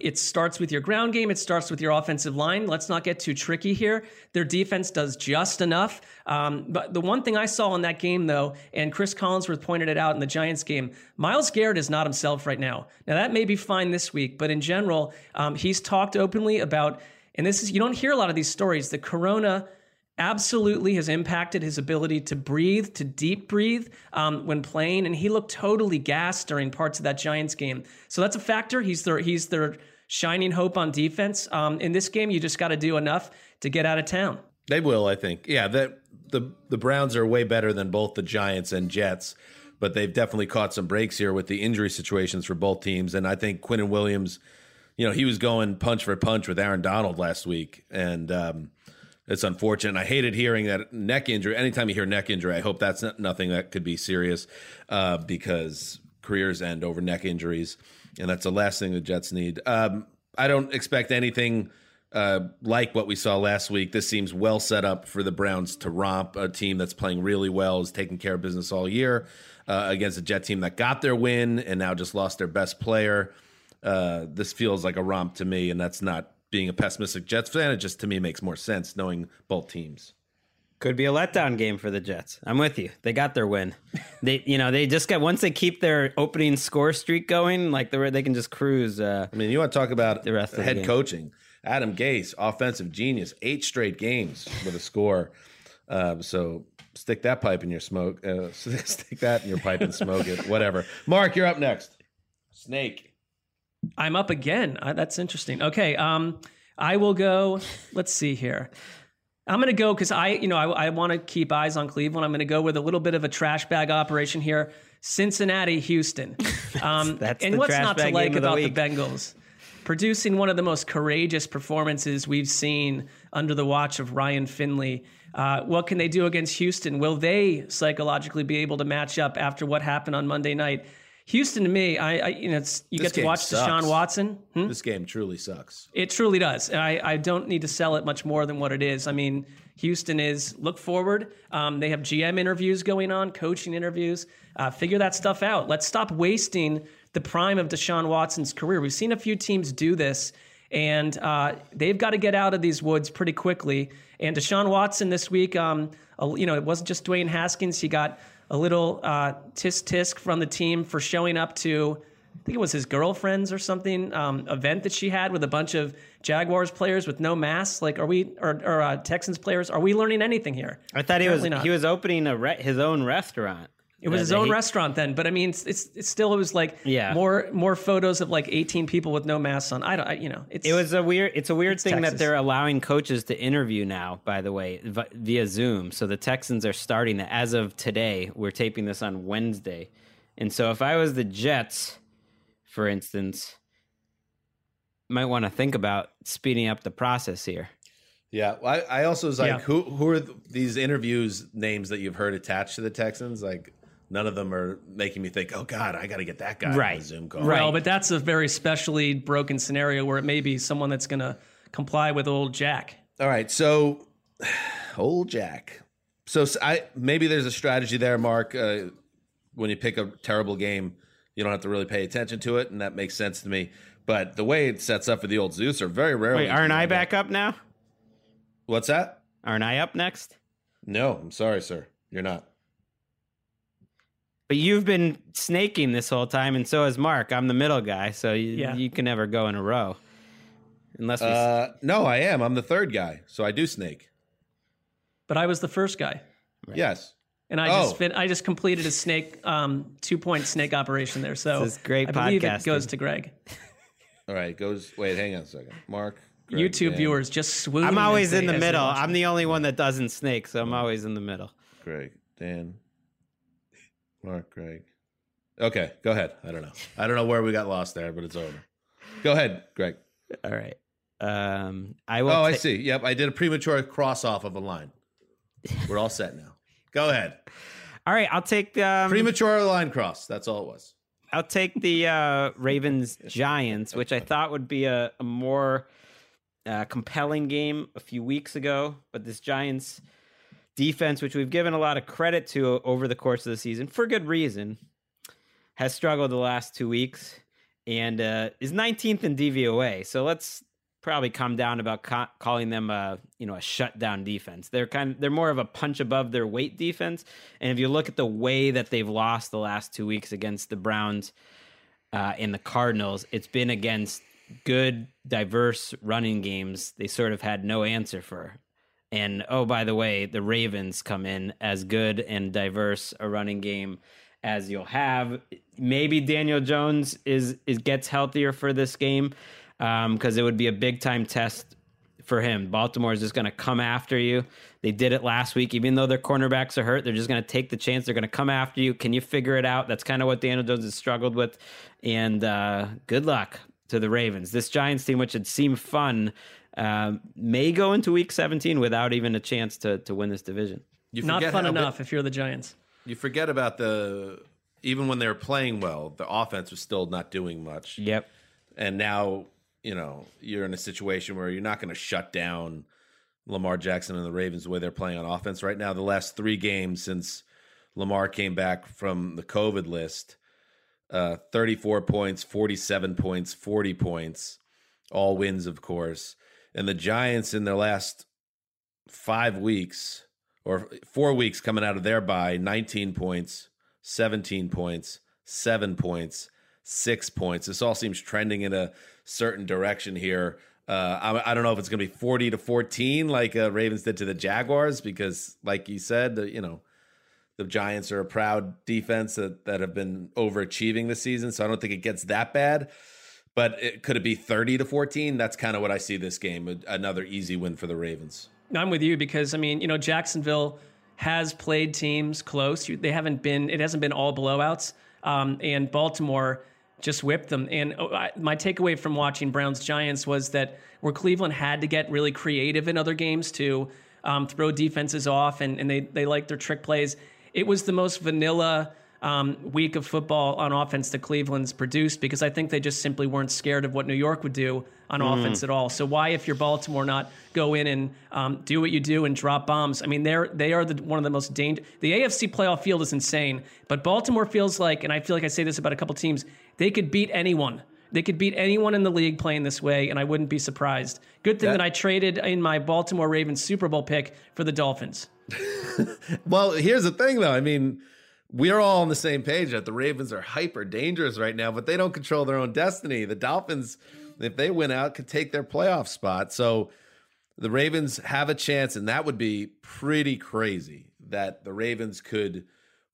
it starts with your ground game. It starts with your offensive line. Let's not get too tricky here. Their defense does just enough. Um, but the one thing I saw in that game, though, and Cris Collinsworth pointed it out in the Giants game, Myles Garrett is not himself right now. Now, that may be fine this week, but in general, um, he's talked openly about, and this is, you don't hear a lot of these stories, the corona absolutely has impacted his ability to breathe, to deep breathe um, when playing, and he looked totally gassed during parts of that Giants game. So that's a factor. He's their he's their shining hope on defense. Um, in this game, you just got to do enough to get out of town. They will, I think. Yeah, that the the Browns are way better than both the Giants and Jets, but they've definitely caught some breaks here with the injury situations for both teams. And I think Quinnen Williams, you know, he was going punch for punch with Aaron Donald last week, and um, it's unfortunate. I hated hearing that neck injury. Anytime you hear neck injury, I hope that's not, nothing that could be serious uh, because careers end over neck injuries, and that's the last thing the Jets need. Um, I don't expect anything uh, like what we saw last week. This seems well set up for the Browns to romp a team that's playing really well, is taking care of business all year uh, against a Jet team that got their win and now just lost their best player. Uh, this feels like a romp to me, and that's not being a pessimistic Jets fan, it just to me makes more sense knowing both teams. Could be a letdown game for the Jets. I'm with you. They got their win. [laughs] They, you know, they just got once they keep their opening score streak going, like the they can just cruise. Uh, I mean, you want to talk about the rest of head coaching? Adam Gase, offensive genius, eight straight games with a score. Um, so stick that pipe in your smoke. Uh, [laughs] stick that in your pipe and smoke it. Whatever. Mark, you're up next. Snake. I'm up again. Uh, that's interesting. Okay, um, I will go. Let's see here. I'm going to go because I, you know, I, I want to keep eyes on Cleveland. I'm going to go with a little bit of a trash bag operation here. Cincinnati, Houston. [laughs] Um, that's and the what's not to like of the about the. Bengals? Producing one of the most courageous performances we've seen under the watch of Ryan Finley. Uh, what can they do against Houston? Will they psychologically be able to match up after what happened on Monday night? Houston, to me, I, I you know, it's, you This get to watch sucks. Deshaun Watson. Hmm? This game truly sucks. It truly does. And I, I don't need to sell it much more than what it is. I mean, Houston is look forward. Um, they have GM interviews going on, coaching interviews. Uh, figure that stuff out. Let's stop wasting the prime of Deshaun Watson's career. We've seen a few teams do this, and uh, they've got to get out of these woods pretty quickly. And Deshaun Watson this week, um, you know, it wasn't just Dwayne Haskins. He got a little uh, tisk tisk from the team for showing up to I think it was his girlfriend's or something um, event that she had with a bunch of Jaguars players with no masks. Like, are we or, or uh, Texans players? Are we learning anything here? I thought he was not. he was opening a re- his own restaurant. It was Uh, his own he- restaurant then, but I mean, it's, it's, it's still it was like Yeah. more more photos of like 18 people with no masks on. I don't, I, you know, it's It was a weird. It's a weird thing Texas. that they're allowing coaches to interview now. By the way, vi- via Zoom. So the Texans are starting that as of today. We're taping this on Wednesday, and so if I was the Jets, for instance, might want to think about speeding up the process here. Yeah, I, I also was like, Yeah. who who are th- these interviews names that you've heard attached to the Texans? Like, none of them are making me think, oh God, I got to get that guy on Right. the Zoom call. Right. well, but that's a very specially broken scenario where it may be someone that's going to comply with old Jack. All right, so [sighs] old Jack. So s- I maybe there's a strategy there, Mark. Uh, when you pick a terrible game, you don't have to really pay attention to it, and that makes sense to me. But the way it sets up for the old Zeus are very rarely. Wait, aren't I back up now? What's that? Aren't I up next? No, I'm sorry, sir. You're not. But you've been snaking this whole time, and so has Mark. I'm the middle guy, so you, Yeah. you can never go in a row, unless we. Uh, no, I am. I'm the third guy, so I do snake. But I was the first guy. Yes. And I Oh. just fit, I just completed a snake um, two point snake operation there. So This is great I believe it goes to Greg. [laughs] All right. Goes. Wait. Hang on a second. Mark. Greg, YouTube Dan, viewers just swoon. I'm always in the middle. I'm the only one that doesn't snake, so I'm always in the middle. Greg. Dan. Mark. Greg. Okay. Go ahead. I don't know. I don't know where we got lost there, but it's over. Go ahead, Greg. All right. Um, I will. Oh, I see. Yep. I did a premature cross off of a line. We're all set now. Go ahead. All right, I'll take um, Premature line cross. That's all it was. I'll take the uh, Ravens Giants, which I thought would be a, a more uh, compelling game a few weeks ago. But this Giants defense, which we've given a lot of credit to over the course of the season for good reason, has struggled the last two weeks and uh, is 19th in DVOA. So let's probably come down about ca- calling them a you know a shutdown defense. They're kind of they're more of a punch above their weight defense. And if you look at the way that they've lost the last two weeks against the Browns uh, and the Cardinals, it's been against good, diverse running games. They sort of had no answer for. And oh, by the way, the Ravens come in as good and diverse a running game as you'll have. Maybe Daniel Jones is is gets healthier for this game because um, it would be a big time test for him. Baltimore is just going to come after you. They did it last week, even though their cornerbacks are hurt. They're just going to take the chance. They're going to come after you. Can you figure it out? That's kind of what Daniel Jones has struggled with. And uh, good luck to the Ravens. This Giants team, which had seemed fun, uh, may go into Week 17 without even a chance to to win this division. You Not fun enough bit, if you're the Giants. You forget about the even when they were playing well, the offense was still not doing much. Yep. And now you know you're in a situation where you're not going to shut down Lamar Jackson and the Ravens the way they're playing on offense right now. The last three games since Lamar came back from the COVID list, uh, 34 points, 47 points, 40 points, all wins, of course. And the Giants in their last five weeks or four weeks coming out of their bye, 19 points, 17 points, seven points, six points. This all seems trending in a certain direction here. Uh, I, I, don't know if it's going to be 40 to 14 like uh, Ravens did to the Jaguars because, like you said, the, you know, the Giants are a proud defense that, that have been overachieving this season. So I don't think it gets that bad. But it, could it be 30 to 14? That's kind of what I see this game. Another easy win for the Ravens. I'm with you because, I mean, you know, Jacksonville has played teams close. They haven't been, it hasn't been all blowouts. Um, and Baltimore just whipped them. And oh, my takeaway from watching Browns Giants was that where Cleveland had to get really creative in other games to um, throw defenses off and, and they, they like their trick plays, it was the most vanilla um, week of football on offense that Cleveland's produced because I think they just simply weren't scared of what New York would do on mm. offense at all. So why, if you're Baltimore, not go in and um, do what you do and drop bombs? I mean, they're they are the, one of the most dangerous. The AFC playoff field is insane, but Baltimore feels like, and I feel like I say this about a couple teams, they could beat anyone. They could beat anyone in the league playing this way, and I wouldn't be surprised. Good thing that, that I traded in my Baltimore Ravens Super Bowl pick for the Dolphins. [laughs] well, here's the thing, though. I mean, we're all on the same page that the Ravens are hyper dangerous right now, but they don't control their own destiny. The Dolphins, if they win out, could take their playoff spot. So the Ravens have a chance, and that would be pretty crazy that the Ravens could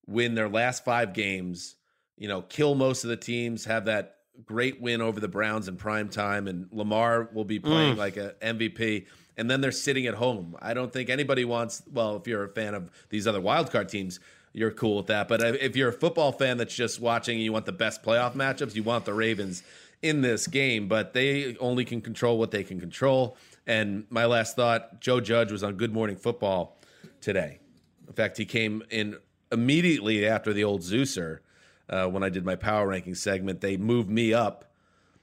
win their last five games, you know, kill most of the teams, have that great win over the Browns in prime time, and Lamar will be playing mm. like a MVP. And then they're sitting at home. I don't think anybody wants. Well, if you're a fan of these other wildcard teams, you're cool with that. But if you're a football fan that's just watching and you want the best playoff matchups, you want the Ravens in this game. But they only can control what they can control. And my last thought Joe Judge was on Good Morning Football today. In fact, he came in immediately after the old Zeuser uh, when I did my power ranking segment. They moved me up.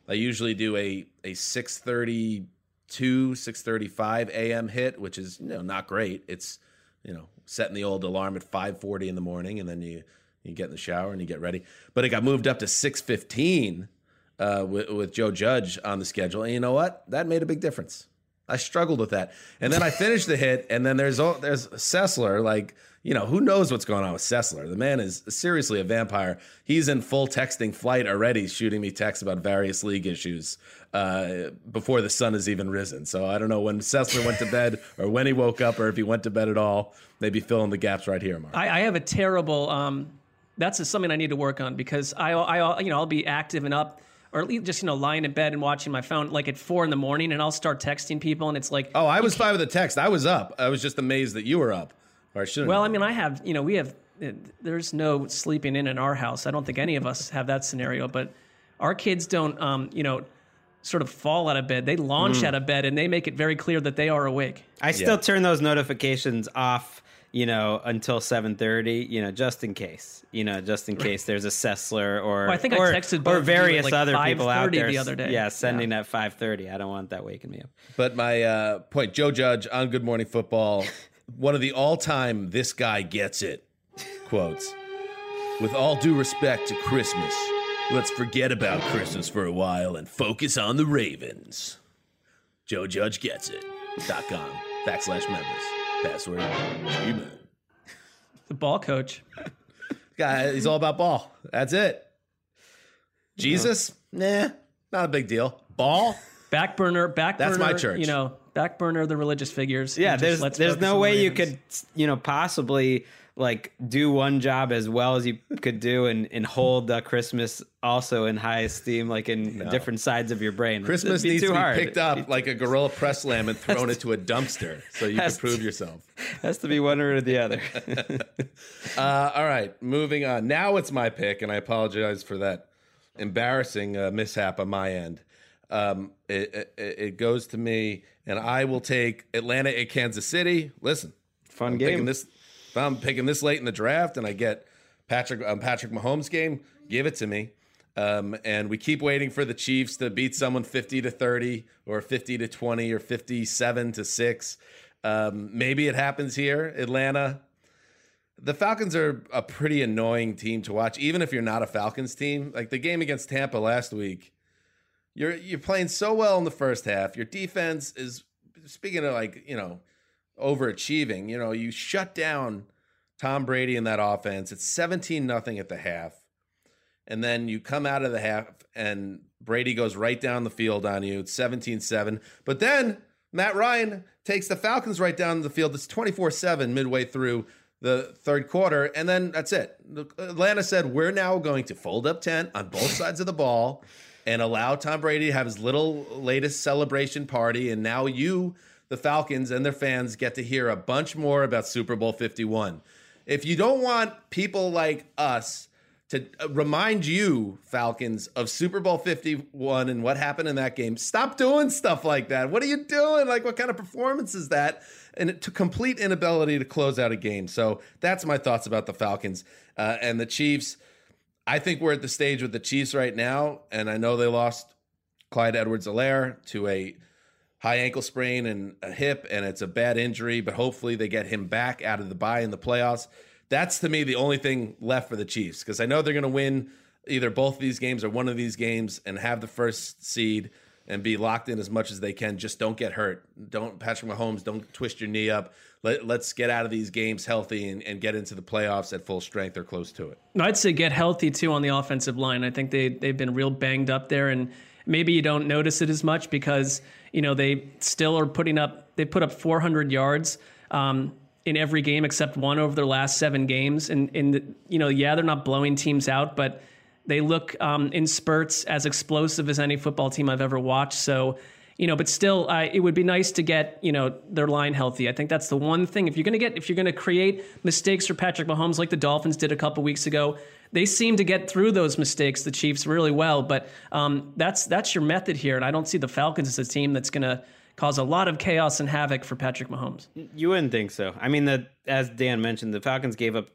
I usually do a, a 632, 635 a.m. hit, which is you know, not great. It's, you know, setting the old alarm at 5:40 in the morning, and then you you get in the shower and you get ready. But it got moved up to 6:15 uh, with, with Joe Judge on the schedule, and you know what? That made a big difference. I struggled with that, and then I finished the hit, and then there's all, there's Sessler like you know, who knows what's going on with Sessler? The man is seriously a vampire. He's in full texting flight already, shooting me texts about various league issues uh, before the sun has even risen. So I don't know when Sessler went to bed [laughs] or when he woke up or if he went to bed at all. Maybe fill in the gaps right here, Mark. I, I have a terrible. Um, that's something I need to work on because I, I, you know, I'll be active and up or at least just you know lying in bed and watching my phone like at four in the morning, and I'll start texting people, and it's like, oh, I was fine with the text. I was up. I was just amazed that you were up. Or I should. Well, I mean, I have. You know, we have. Uh, there's no sleeping in in our house. I don't think any of us have that scenario. But our kids don't. Um, you know, sort of fall out of bed. They launch mm. out of bed, and they make it very clear that they are awake. I still yeah. turn those notifications off you know, until seven thirty, you know, just in case, you know, just in case there's a Sessler or well, I think or, I texted or various like other people out there the other day. Yeah, sending yeah. at five thirty. I don't want that waking me up. But my uh, point, Joe Judge on Good Morning Football [laughs] one of the all-time "this guy gets it" quotes. With all due respect to Christmas, let's forget about Christmas for a while and focus on the Ravens. Joe Judge gets it. Dot com backslash members. Password. Amen. The ball coach. Guy, he's all about ball. That's it. Jesus, nah, not a big deal. Ball, back burner, back That's burner, my church. You know, back burner the religious figures. Yeah, and just there's there's no on the way you could you know possibly like do one job as well as you could do and and hold uh, Christmas also in high esteem like in different sides of your brain. Christmas needs too to be hard. picked up like a gorilla [laughs] press lamb and thrown into a dumpster so you can prove to- yourself. Has to be one or the other. [laughs] Uh, all right, moving on. Now it's my pick, and I apologize for that embarrassing uh, mishap on my end. Um, it, it, it goes to me, and I will take Atlanta at Kansas City. Listen, Fun I'm game. Picking this, if I'm picking this late in the draft, and I get Patrick um, Patrick Mahomes game, give it to me. Um, and we keep waiting for the Chiefs to beat someone 50 to 30 or 50 to 20 or 57 to 6. Um, maybe it happens here, Atlanta. The Falcons are a pretty annoying team to watch, even if you're not a Falcons team. Like the game against Tampa last week, you're you're playing so well in the first half. Your defense is speaking of like you know overachieving. You know you shut down Tom Brady in that offense. It's seventeen nothing at the half, and then you come out of the half and Brady goes right down the field on you. It's 17-7. But then Matt Ryan takes the Falcons right down the field. It's 24-7 midway through the third quarter, and then that's it. Atlanta said, We're now going to fold up tent on both sides of the ball and allow Tom Brady to have his little latest celebration party. And now you, the Falcons, and their fans get to hear a bunch more about Super Bowl 51. If you don't want people like us to uh, remind you, Falcons, of Super Bowl 51 and what happened in that game, stop doing stuff like that. What are you doing? Like, what kind of performance is that? And to complete inability to close out a game. So that's my thoughts about the Falcons uh, and the Chiefs. I think we're at the stage with the Chiefs right now, and I know they lost Clyde Edwards Helaire to a high ankle sprain and a hip, and it's a bad injury, but hopefully they get him back out of the bye in the playoffs. That's to me the only thing left for the Chiefs because I know they're going to win either both of these games or one of these games and have the first seed and be locked in as much as they can. Just don't get hurt. Don't Patrick Mahomes. Don't twist your knee up. Let, let's get out of these games healthy and, and get into the playoffs at full strength or close to it. I'd say get healthy too on the offensive line. I think they they've been real banged up there, and maybe you don't notice it as much because you know they still are putting up. They put up 400 yards um, in every game except one over their last seven games, and and you know yeah they're not blowing teams out, but they look um, in spurts as explosive as any football team I've ever watched. So you know, but still, uh, it would be nice to get you know their line healthy. I think that's the one thing. If you're gonna get, if you're gonna create mistakes for Patrick Mahomes like the Dolphins did a couple weeks ago, they seem to get through those mistakes, the Chiefs, really well. But um, that's that's your method here, and I don't see the Falcons as a team that's gonna cause a lot of chaos and havoc for Patrick Mahomes. You wouldn't think so. I mean, the as Dan mentioned, the Falcons gave up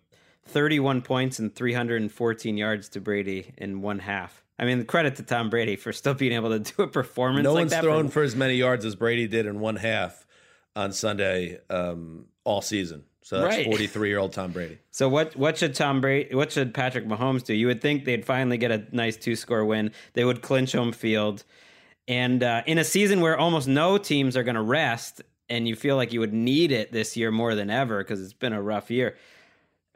31 points and 314 yards to Brady in one half. I mean, credit to Tom Brady for still being able to do a performance No like one's that. thrown for as many yards as Brady did in one half on Sunday um, all season. So that's Right. 43 year old Tom Brady. So what what should Tom Brady what should Patrick Mahomes do? You would think they'd finally get a nice two score win. They would clinch home field. And uh, in a season where almost no teams are going to rest, and you feel like you would need it this year more than ever because it's been a rough year.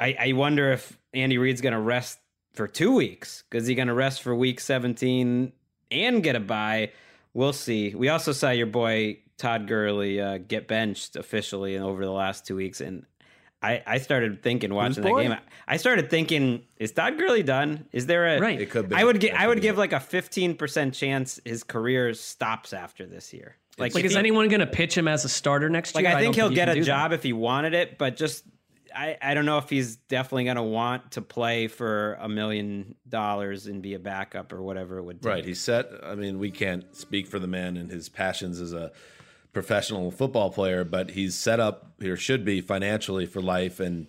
I, I wonder if Andy Reid's going to rest for two weeks because he's going to rest for week 17 and get a bye. We'll see. We also saw your boy Todd Gurley uh, get benched officially over the last two weeks, and I, I started thinking watching that game. I started thinking, is Todd Gurley done? Is there a Right. It could be. I would get. I would give it. like a fifteen percent chance his career stops after this year. Like, Like, is he- anyone gonna pitch him as a starter next like year? I think don't he'll you get a do that. job if he wanted it, but just I, I don't know if he's definitely going to want to play for a million dollars and be a backup or whatever it would take. Right. He's set. I mean, we can't speak for the man and his passions as a professional football player, but he's set up or should be financially for life. And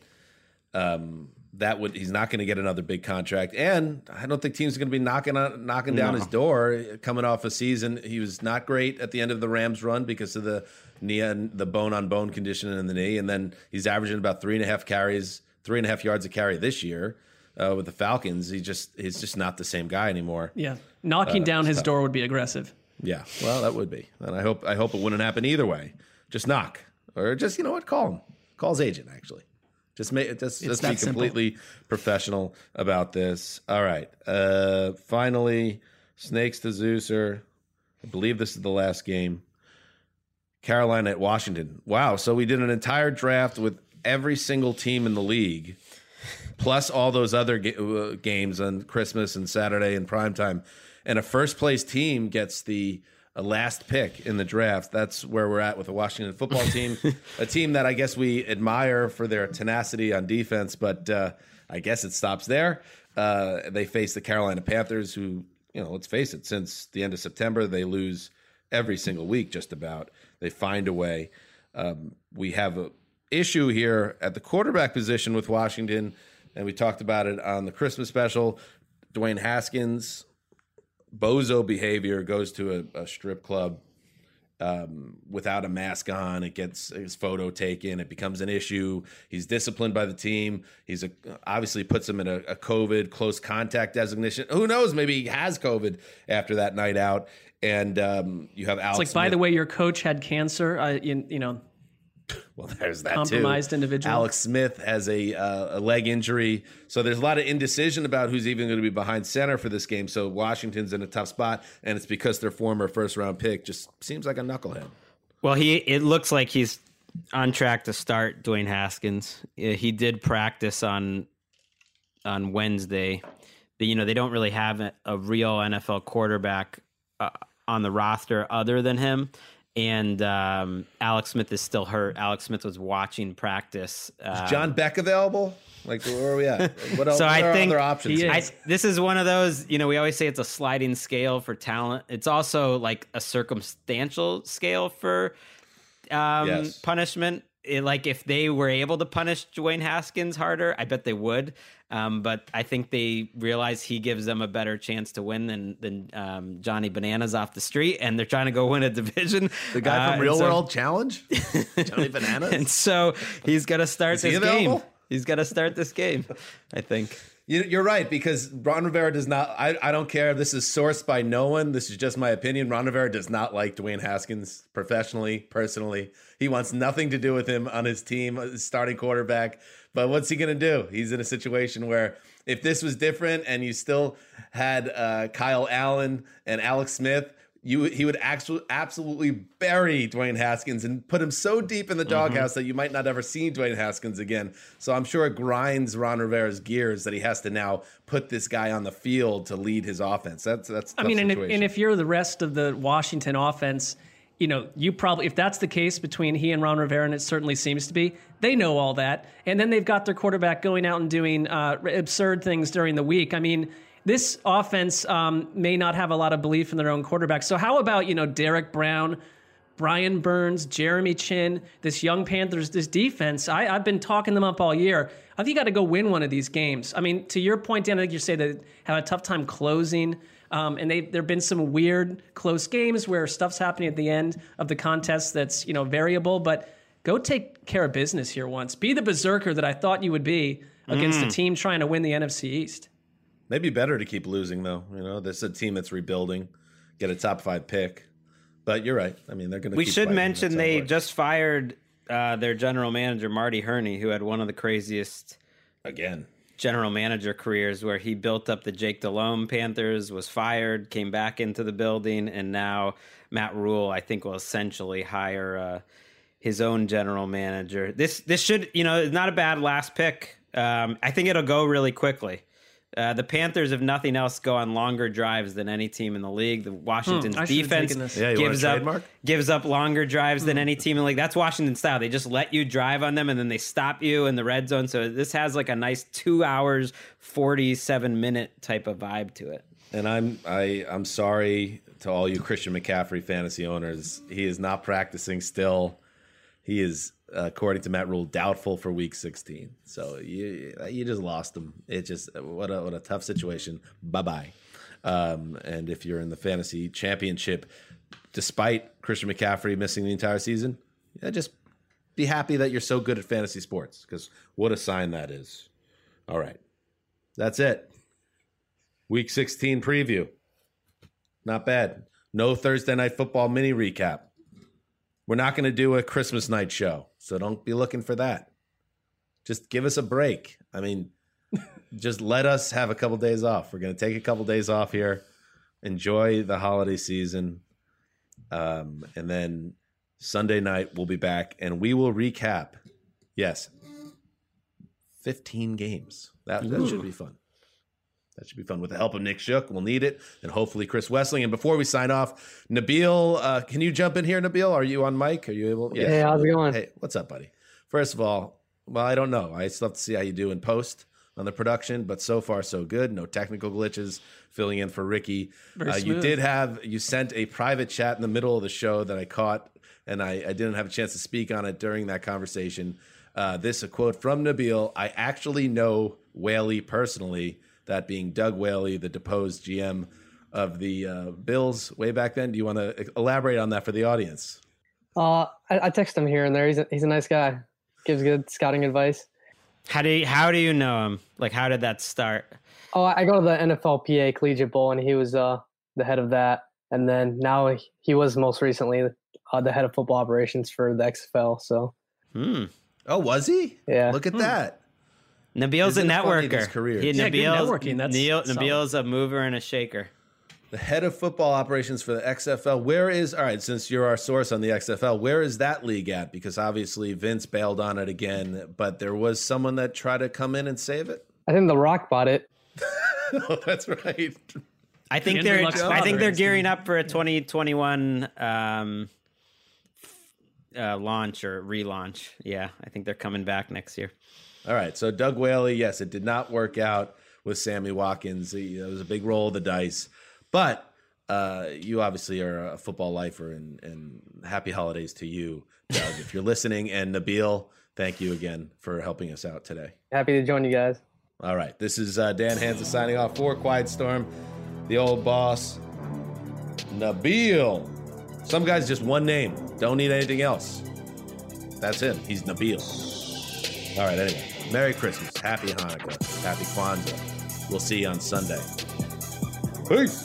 um, that would, he's not going to get another big contract. And I don't think teams are going to be knocking on, knocking down No. his door coming off a season. He was not great at the end of the Rams run because of the knee and the bone on bone condition in the knee. And then he's averaging about three and a half carries, three and a half yards a carry this year. Uh, with the Falcons, he just he's just not the same guy anymore. Yeah, knocking Uh, down his door would be aggressive. Yeah, well, that would be, and I hope I hope it wouldn't happen either way. Just knock, or just you know what, call him, call his agent. Actually, just make just just be that simple. completely professional about this. All right, uh, finally, snakes to Zeuser. I believe this is the last game. Carolina at Washington. Wow. So we did an entire draft with every single team in the league, plus all those other ga- uh, games on Christmas and Saturday and prime time. And a first place team gets the a last pick in the draft. That's where we're at with the Washington football team, [laughs] a team that I guess we admire for their tenacity on defense, but uh, I guess it stops there. Uh, they face the Carolina Panthers, who, you know, let's face it, since the end of September, they lose every single week, just about. They find a way. Um, we have a issue here at the quarterback position with Washington, and we talked about it on the Christmas special. Dwayne Haskins, bozo behavior, goes to a, a strip club um, without a mask on. It gets his photo taken. It becomes an issue. He's disciplined by the team. He's a, obviously puts him in a, a COVID close contact designation. Who knows? Maybe he has COVID after that night out. And um, you have Alex. It's like, by the way, your coach had cancer. Uh, you, you know, Well, there's that Compromised too. individual. Alex Smith has a uh, a leg injury, so there's a lot of indecision about who's even going to be behind center for this game. So Washington's in a tough spot, and it's because their former first round pick just seems like a knucklehead. Well, he it looks like he's on track to start Dwayne Haskins. He did practice on on Wednesday. But, you know, they don't really have a, a real NFL quarterback uh, on the roster other than him. And um, Alex Smith is still hurt. Alex Smith was watching practice. Uh, Is John Beck available? Like where are we at? [laughs] What else? So what I are think other options? he I, this is one of those, you know, we always say it's a sliding scale for talent. It's also like a circumstantial scale for um, Yes. punishment. It- like if they were able to punish Dwayne Haskins harder, I bet they would. Um, but I think they realize he gives them a better chance to win than than um, Johnny Bananas off the street, and they're trying to go win a division. The guy Uh, from and Real so- World Challenge, [laughs] Johnny Bananas. and so he's going to start Is this available? game. He's got to start this game. I think. You- You're right because Ron Rivera does not. I, I don't care. This is sourced by no one. This is just my opinion. Ron Rivera does not like Dwayne Haskins professionally, personally. He wants nothing to do with him on his team, his starting quarterback. But what's he going to do? He's in a situation where if this was different and you still had uh, Kyle Allen and Alex Smith, you he would actually absolutely bury Dwayne Haskins and put him so deep in the doghouse that you might not ever see Dwayne Haskins again. So I'm sure it grinds Ron Rivera's gears that he has to now put this guy on the field to lead his offense. That's that's. I mean, and if, and if you're the rest of the Washington offense, you know, you probably, if that's the case between he and Ron Rivera, and it certainly seems to be, they know all that. And then they've got their quarterback going out and doing uh, absurd things during the week. I mean, this offense um, may not have a lot of belief in their own quarterback. So, how about, you know, Derrick Brown? Brian Burns, Jeremy Chinn, this young Panthers, this defense. I, I've been talking them up all year. I think you got to go win one of these games. I mean, to your point, Dan, I think you say that have a tough time closing. Um, and they there have been some weird close games where stuff's happening at the end of the contest that's you know variable. But go take care of business here once. Be the berserker that I thought you would be against a team trying to win the NFC East. maybe better to keep losing though. You know, this is a team that's rebuilding, get a top five pick. But you're right. I mean, they're going to. We should mention they just fired uh, their general manager Marty Hurney, who had one of the craziest again. general manager careers, where he built up the Jake Delhomme Panthers, was fired, came back into the building, and now Matt Rhule, I think, will essentially hire uh, his own general manager. This this should you know it's not a bad last pick. Um, I think it'll go really quickly. Uh, the Panthers, if nothing else, go on longer drives than any team in the league. The Washington's Hmm, I should have defense taken. Yeah, gives up trademark? gives up longer drives than any team in the league. That's Washington style. They just let you drive on them and then they stop you in the red zone. So this has like a nice two hours, forty seven minute type of vibe to it. And I'm I I'm sorry to all you Christian McCaffrey fantasy owners. He is not practicing still. He is, according to Matt Rhule, doubtful for Week 16. So you you just lost them. It just what a what a tough situation. Bye bye. Um, and if you're in the fantasy championship, despite Christian McCaffrey missing the entire season, yeah, just be happy that you're so good at fantasy sports because what a sign that is. All right, that's it. Week 16 preview. Not bad. No Thursday night football mini recap. We're not going to do a Christmas night show, so don't be looking for that. Just give us a break. I mean, [laughs] just let us have a couple days off. We're going to take a couple days off here, enjoy the holiday season, um, and then Sunday night, we'll be back and we will recap. Yes, 15 games. That, that should be fun. That should be fun with the help of Nick Shook. We'll need it. And hopefully Chris Wesseling. And before we sign off, Nabil, uh, can you jump in here, Nabil? Are you on mic? Are you able? Yeah. Hey, how's it going? Hey, what's up, buddy? First of all, well, I don't know. I still have to see how you do in post on the production, but so far so good. No technical glitches. Filling in for Ricky. Uh, you did have you sent a private chat in the middle of the show that I caught, and I, I didn't have a chance to speak on it during that conversation. Uh, this a quote from Nabil. I actually know Whaley personally. That being Doug Whaley, the deposed GM of the uh, Bills way back then. Do you want to elaborate on that for the audience? Uh, I, I text him here and there. He's a, he's a nice guy. Gives good scouting advice. How do you, how do you know him? Like, how did that start? Oh, I go to the NFLPA Collegiate Bowl, and he was uh, the head of that. And then now he was most recently uh, the head of football operations for the XFL. So, hmm. oh, was he? Yeah. Look at hmm. that. Nabil's a networker. Career. He, yeah, Nabil's, networking. That's Neil, Nabil's a mover and a shaker. The head of football operations for the XFL. Where is all right? Since you're our source on the XFL, where is that league at? Because obviously Vince bailed on it again, but there was someone that tried to come in and save it. I think The Rock bought it. [laughs] oh, that's right. I think they're. I think they're gearing up for a 2021 um, uh, launch or relaunch. Yeah, I think they're coming back next year. All right. So Doug Whaley, yes, it did not work out with Sammy Watkins. It was a big roll of the dice, but uh, you obviously are a football lifer, and, and happy holidays to you, Doug, if you're listening. And Nabil, thank you again for helping us out today. Happy to join you guys. All right. This is uh, Dan Hanzus signing off for Quiet Storm, the old boss, Nabil. Some guys just one name, don't need anything else. That's him. He's Nabil. All right. Anyway. Merry Christmas, Happy Hanukkah, Happy Kwanzaa. We'll see you on Sunday. Peace.